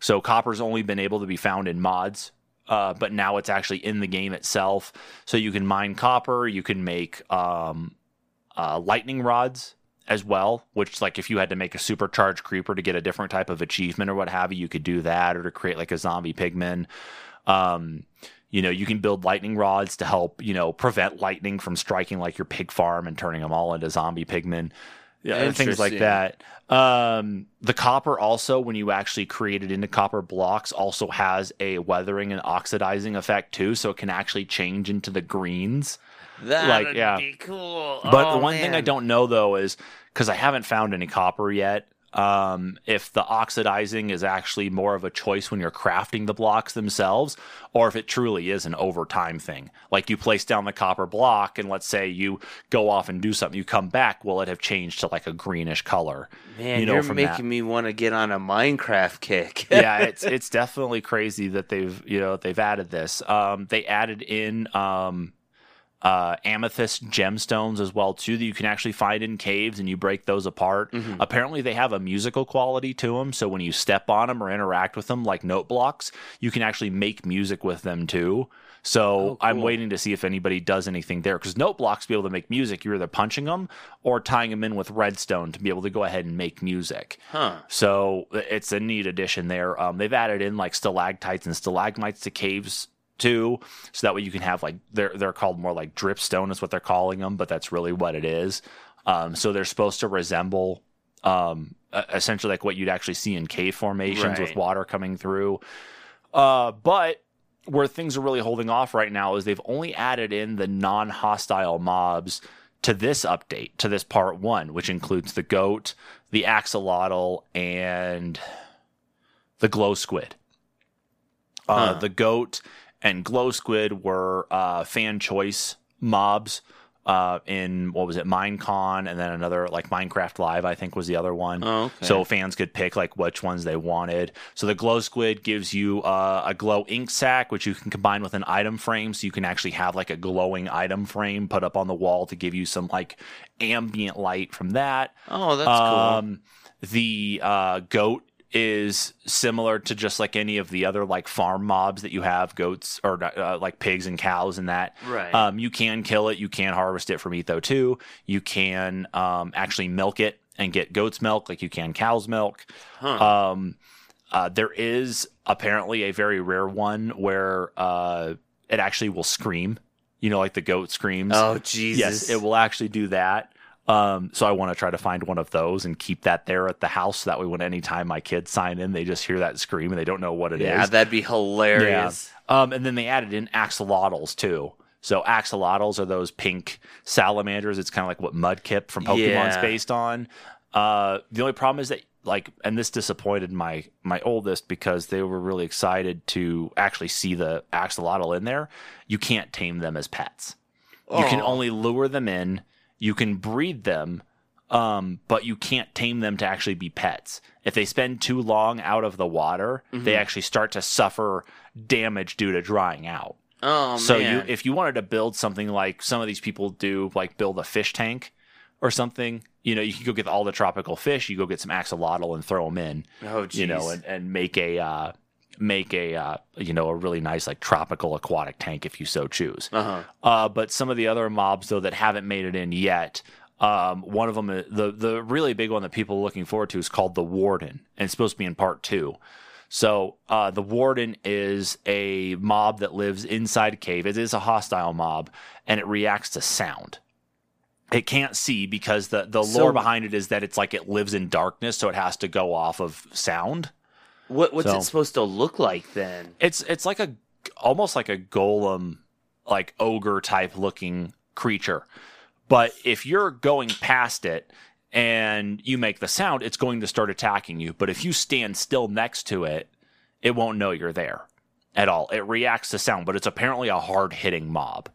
So copper's only been able to be found in mods, uh, but now it's actually in the game itself. So you can mine copper. You can make um, uh, lightning rods as well. Which, like, if you had to make a supercharged creeper to get a different type of achievement or what have you, you could do that, or to create like a zombie pigman. Um, you know, you can build lightning rods to help, you know, prevent lightning from striking like your pig farm and turning them all into zombie pigmen. Yeah, things like that. Um, the copper also, when you actually create it into copper blocks, also has a weathering and oxidizing effect too, so it can actually change into the greens. That'd yeah. be cool. But Oh, the one thing I don't know though is because I haven't found any copper yet. Um, if the oxidizing is actually more of a choice when you're crafting the blocks themselves, or if it truly is an overtime thing. Like you place down the copper block, and let's say you go off and do something, you come back, will it have changed to like a greenish color? Man, you know, you're making that. me want to get on a Minecraft kick. <laughs> yeah, it's it's definitely crazy that they've you know they've added this. Um, they added in um, uh, amethyst gemstones as well too that you can actually find in caves, and you break those apart. Mm-hmm. Apparently, they have a musical quality to them, so when you step on them or interact with them like note blocks, you can actually make music with them too. So Oh, I'm waiting to see if anybody does anything there because note blocks to be able to make music, you're either punching them or tying them in with redstone to be able to go ahead and make music. Huh. So it's a neat addition there. Um, they've added in like stalactites and stalagmites to caves too, so that way you can have like they're they're called more like dripstone is what they're calling them, but that's really what it is. Um, so they're supposed to resemble um, essentially like what you'd actually see in cave formations with water coming through. Uh, but where things are really holding off right now is they've only added in the non-hostile mobs to this update, to this part one, which includes the goat, the axolotl, and the glow squid. Uh, Huh. The goat and glow squid were uh, fan choice mobs uh, in what was it, Minecon, and then another like Minecraft Live, I think was the other one. Oh, okay. So fans could pick like which ones they wanted. So the glow squid gives you uh, a glow ink sac, which you can combine with an item frame, so you can actually have like a glowing item frame put up on the wall to give you some like ambient light from that. Oh, that's cool. Um, the uh, goat is similar to just like any of the other like farm mobs that you have, goats or uh, like pigs and cows and that. Right. Um, you can kill it. You can harvest it from etho too. You can um, actually milk it and get goat's milk like you can cow's milk. Huh. Um, uh, there is apparently a very rare one where uh, it actually will scream. You know, like the goat screams. oh, Jesus. Yes, it will actually do that. Um, so I want to try to find one of those and keep that there at the house. So that way, when anytime my kids sign in, they just hear that scream and they don't know what it is. Yeah, that'd be hilarious. Um, and then they added in axolotls too. So axolotls are those pink salamanders. It's kind of like what Mudkip from Pokemon's Yeah. based on. Uh, the only problem is that like, and this disappointed my my oldest because they were really excited to actually see the axolotl in there. You can't tame them as pets. You can Oh. only lure them in. You can breed them, um, but you can't tame them to actually be pets. If they spend too long out of the water, they Mm-hmm. actually start to suffer damage due to drying out. Oh, so man. you, if you wanted to build something like some of these people do, like build a fish tank or something, you know, you can go get all the tropical fish. You go get some axolotl and throw them in oh, geez. you know, and, and make a uh, make a uh, you know a really nice like tropical aquatic tank if you so choose. uh-huh. Uh, but some of the other mobs though that haven't made it in yet. Um, one of them, the the really big one that people are looking forward to is called the Warden, and it's supposed to be in part two. So uh, the Warden is a mob that lives inside a cave. It is a hostile mob, and it reacts to sound. It can't see because the the So- lore behind it is that it's like it lives in darkness, so it has to go off of sound. What, what's So- it supposed to look like then? It's it's like a almost like a golem, like ogre type looking creature, But if you're going past it and you make the sound, it's going to start attacking you. But if you stand still next to it, it won't know you're there at all. It reacts to sound, but it's apparently a hard hitting mob.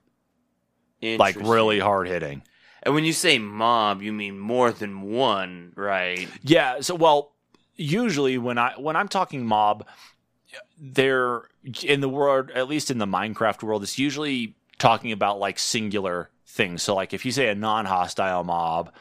Like really hard hitting. And when you say mob, you mean more than one, right? Yeah. So, well, usually when I when I'm talking mob, they're in the world, at least in the Minecraft world, it's usually talking about like singular things. So, like if you say a non-hostile mob,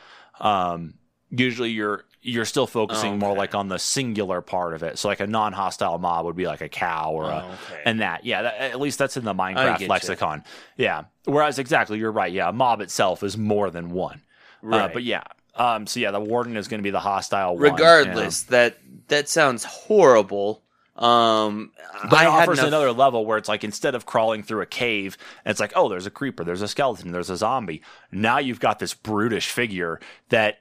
um, usually you're you're still focusing more like on the singular part of it. So, like a non-hostile mob would be like a cow or a Oh, okay. and that. Yeah, that, at least that's in the Minecraft you. lexicon. Yeah. Whereas exactly, you're right. Yeah, a mob itself is more than one. Uh, Right. but yeah. Um, so yeah, the warden is going to be the hostile one. regardless, that that sounds horrible. Um, But I it offers another level where it's like instead of crawling through a cave, it's like, oh, there's a creeper, there's a skeleton, there's a zombie. Now you've got this brutish figure that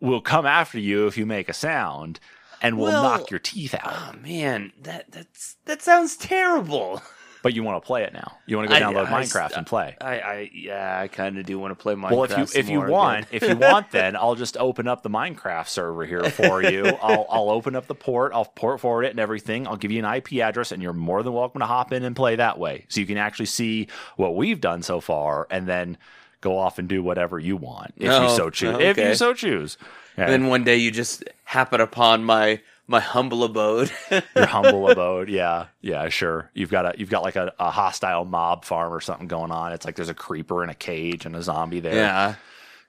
will come after you if you make a sound and will Well- knock your teeth out. Oh man, that that's that sounds terrible. <laughs> But you want to play it now. You want to go download I- Minecraft and play. I, I yeah, I kind of do want to play Minecraft. Well, if you if you want, if you want, then I'll just open up the Minecraft server here for you. <laughs> I'll I'll open up the port, I'll port forward it and everything. I'll give you an IP address, and you're more than welcome to hop in and play that way, so you can actually see what we've done so far, and then go off and do whatever you want if you Oh, so choose. If you so choose. Yeah, And then one day you just happen upon my my humble abode. <laughs> your humble abode. Yeah, yeah, sure. You've got a you've got like a, a hostile mob farm or something going on. It's like there's a creeper in a cage and a zombie there. yeah,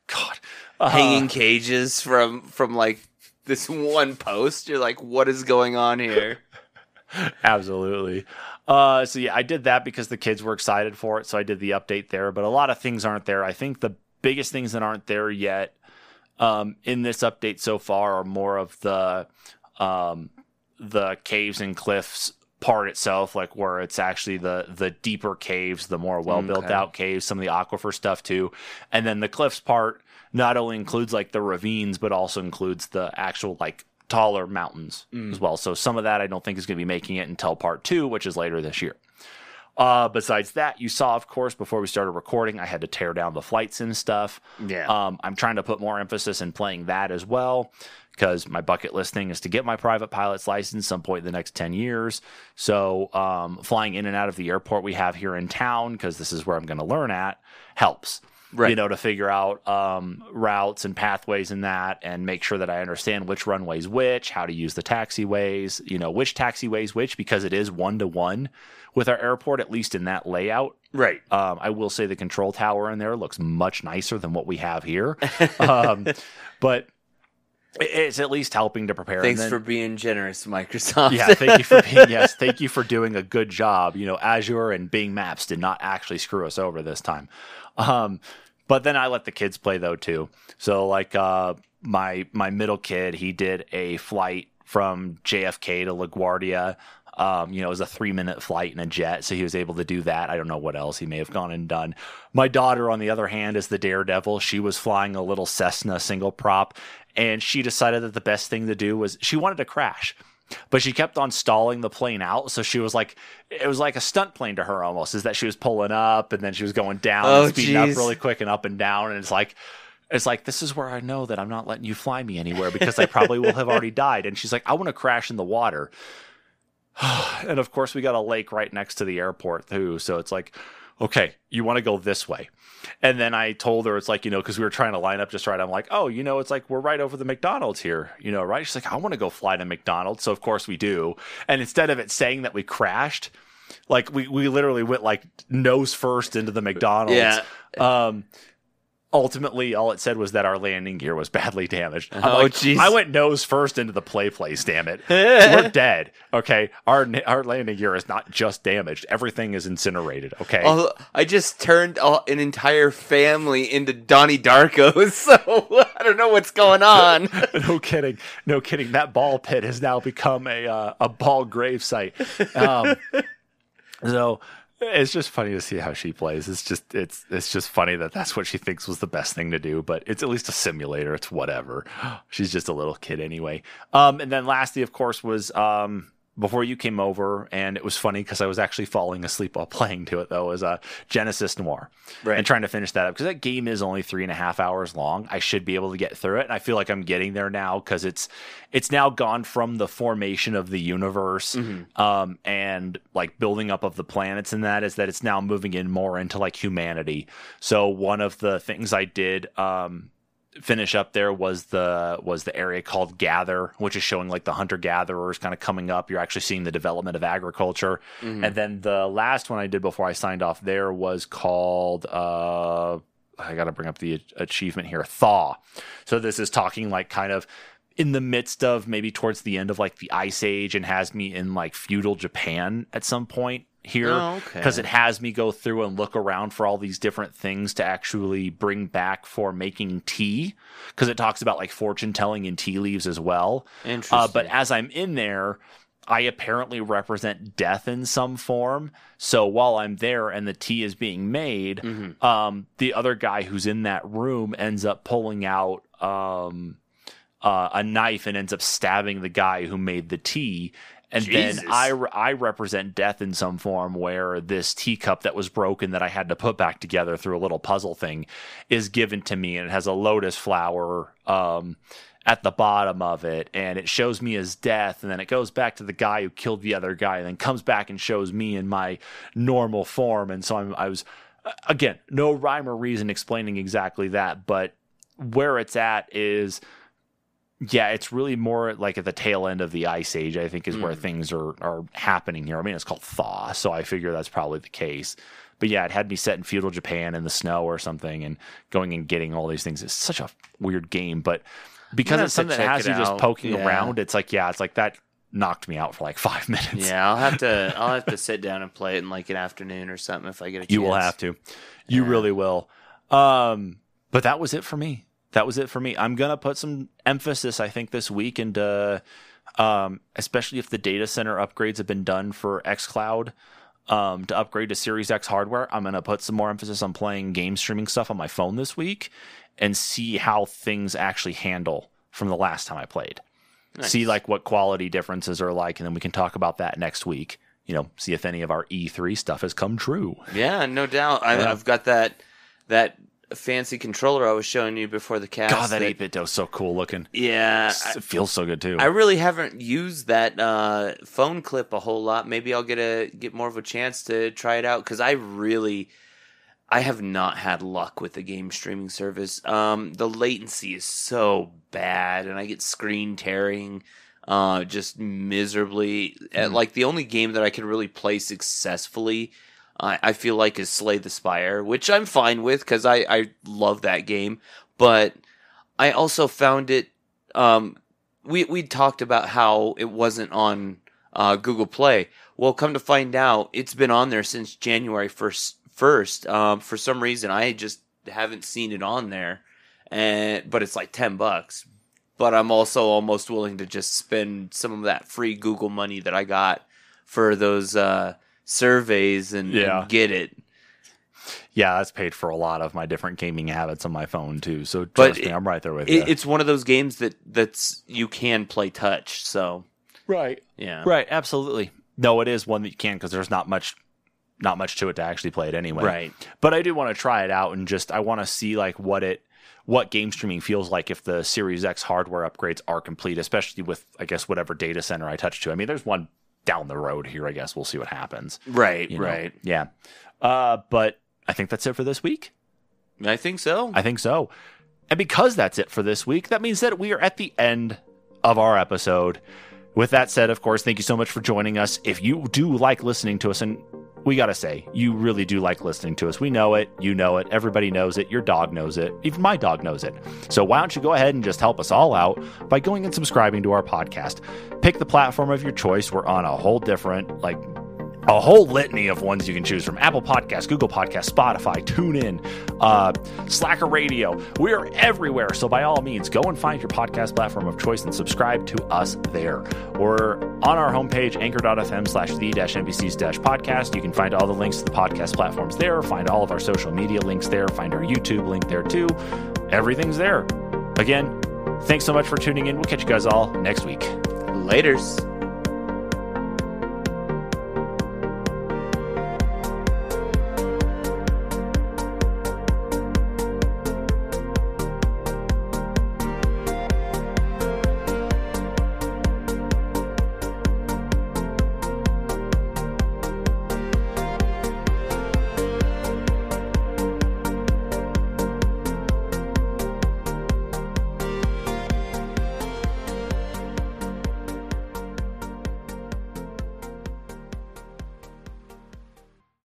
God, Uh, hanging cages from from like this one post. You're like, what is going on here? <laughs> Absolutely. Uh, so yeah, I did that because the kids were excited for it. So I did the update there, but a lot of things aren't there. I think the biggest things that aren't there yet um, in this update so far are more of the um, the caves and cliffs part itself, like where it's actually the the deeper caves, the more well built Okay. out caves, some of the aquifer stuff too, and then the cliffs part not only includes like the ravines, but also includes the actual like taller mountains as well. So some of that I don't think is going to be making it until part two, which is later this year. Uh, besides that, you saw, of course, before we started recording, I had to tear down the flights and stuff. Yeah. Um, I'm trying to put more emphasis in playing that as well because my bucket list thing is to get my private pilot's license some point in the next 10 years. So um, flying in and out of the airport we have here in town, because this is where I'm going to learn at, helps. Right. You know, to figure out um, routes and pathways in that, and make sure that I understand which runways which, how to use the taxiways, you know, which taxiways which, because it is one to one with our airport, at least in that layout. right. Um, I will say the control tower in there looks much nicer than what we have here, <laughs> um, but it's at least helping to prepare. Thanks then- for being generous, Microsoft. yeah, thank you for being <laughs> yes, thank you for doing a good job. You know, Azure and Bing Maps did not actually screw us over this time. Um, but then I let the kids play though too. So like uh, my my middle kid, he did a flight from JFK to LaGuardia. Um, you know, it was a three minute flight in a jet, so he was able to do that. I don't know what else he may have gone and done. My daughter, on the other hand, is the daredevil. She was flying a little Cessna single prop, and she decided that the best thing to do was she wanted to crash but she kept on stalling the plane out. So she was like it was like a stunt plane to her almost is that she was pulling up and then she was going down Oh, and speeding up really quick and up and down. And it's like it's like this is where I know that I'm not letting you fly me anywhere because I probably will have already died. And she's like I want to crash in the water. <sighs> And of course we got a lake right next to the airport too. So it's like okay you want to go this way. And then i told her it's like you know because we were trying to line up just right. I'm like oh you know it's like we're right over the mcdonald's here you know right? She's like i want to go fly to mcdonald's so of course we do. And instead of it saying that we crashed like we, we literally went like nose first into the mcdonald's. Yeah. um ultimately all it said was that our landing gear was badly damaged I'm Oh, like, jeez. i went nose first into the play place damn it <laughs> we're dead. Okay, our our landing gear is not just damaged; everything is incinerated. Okay, I just turned all, an entire family into Donnie Darko, <laughs> so I don't know what's going on. <laughs> no kidding, no kidding. That ball pit has now become a uh, a ball grave site. Um, so it's just funny to see how she plays. It's just it's it's just funny that that's what she thinks was the best thing to do. But it's at least a simulator. It's whatever. <gasps> She's just a little kid anyway. Um, and then lastly, of course, was um before you came over, and it was funny because I was actually falling asleep while <laughs> playing to it though. Was uh, Genesis Noir, Right. and trying to finish that up because that game is only three and a half hours long. I should be able to get through it, and I feel like I'm getting there now because it's it's now gone from the formation of the universe um, and like building up of the planets, and that is that it's now moving in more into like humanity. So one of the things I did. Um, finish up there was the was the area called gather which is showing like the hunter gatherers kind of coming up. You're actually seeing the development of agriculture. And then the last one i did before i signed off there was called uh i gotta bring up the achievement here thaw. So this is talking like kind of in the midst of maybe towards the end of like the ice age and has me in like feudal japan at some point here Oh, okay. because it has me go through and look around for all these different things to actually bring back for making tea because it talks about like fortune telling and tea leaves as well Interesting. uh, but as i'm in there i apparently represent death in some form so while i'm there and the tea is being made Mm-hmm. um, the other guy who's in that room ends up pulling out um, uh, a knife and ends up stabbing the guy who made the tea. And Jesus. then I, I represent death in some form where this teacup that was broken that I had to put back together through a little puzzle thing is given to me and it has a lotus flower um, at the bottom of it. And it shows me as death. And then it goes back to the guy who killed the other guy and then comes back and shows me in my normal form. And so I'm, I was again no rhyme or reason explaining exactly that but where it's at is yeah, it's really more like at the tail end of the ice age, I think, is where things are are happening here. I mean, it's called thaw, so I figure that's probably the case. But yeah, it had me set in feudal Japan in the snow or something and going and getting all these things. It's such a weird game, but because it's something that has you just poking Yeah. around, it's like, yeah, it's like that knocked me out for like <laughs> five minutes. yeah, I'll have to. <laughs> I'll have to sit down and play it in like an afternoon or something if I get a chance. You will have to. You Yeah. really will. Um, but that was it for me. That was it for me. I'm gonna put some emphasis, I think, this week into, um, especially if the data center upgrades have been done for XCloud. Um, to upgrade to Series X hardware, I'm gonna put some more emphasis on playing game streaming stuff on my phone this week, and see how things actually handle from the last time I played. Nice. See like what quality differences are like, and then we can talk about that next week. You know, see if any of our E3 stuff has come true. Yeah, no doubt. I, I've got that that fancy controller I was showing you before the cast. God, that eight bit was so cool looking. Yeah, I, it feels so good too. I really haven't used that uh, phone clip a whole lot. Maybe I'll get a get more of a chance to try it out because I really, I have not had luck with the game streaming service. Um, the latency is so bad, and I get screen tearing, uh, just miserably. Uh, Like the only game that I can really play successfully. I I feel like is Slay the Spire, which I'm fine with because I, I love that game. But I also found it um, we we talked about how it wasn't on uh, Google Play. Well, come to find out, it's been on there since January first. First, um, for some reason, I just haven't seen it on there, and but it's like ten bucks. But I'm also almost willing to just spend some of that free Google money that I got for those uh, surveys and, Yeah. and get it. yeah, that's paid for a lot of my different gaming habits on my phone too. So But trust me, it- I'm right there with it. you. It's one of those games that that's you can play touch. So right, yeah, right, absolutely. No, it is one that you can because there's not much, not much to it to actually play it anyway. right. But I do want to try it out and just I want to see like what it what game streaming feels like if the Series X hardware upgrades are complete, especially with I guess whatever data center I touch to. I mean, there's one down the road here. I guess we'll see what happens. Right, you know? right. Yeah. Uh, but I think that's it for this week. I think so. I think so. And because that's it for this week, that means that we are at the end of our episode. With that said, of course, thank you so much for joining us. If you do like listening to us, and we got to say, you really do like listening to us. We know it. You know it. Everybody knows it. Your dog knows it. Even my dog knows it. So why don't you go ahead and just help us all out by going and subscribing to our podcast? Pick the platform of your choice. We're on a whole different, like, a whole litany of ones you can choose from Apple Podcasts, Google Podcasts, Spotify, TuneIn, uh, Slacker Radio. We're everywhere. So by all means, go and find your podcast platform of choice and subscribe to us there. We're on our homepage, anchor.fm slash the NPCs podcast. You can find all the links to the podcast platforms there, find all of our social media links there, find our YouTube link there too. Everything's there. Again, thanks so much for tuning in. We'll catch you guys all next week. Laters.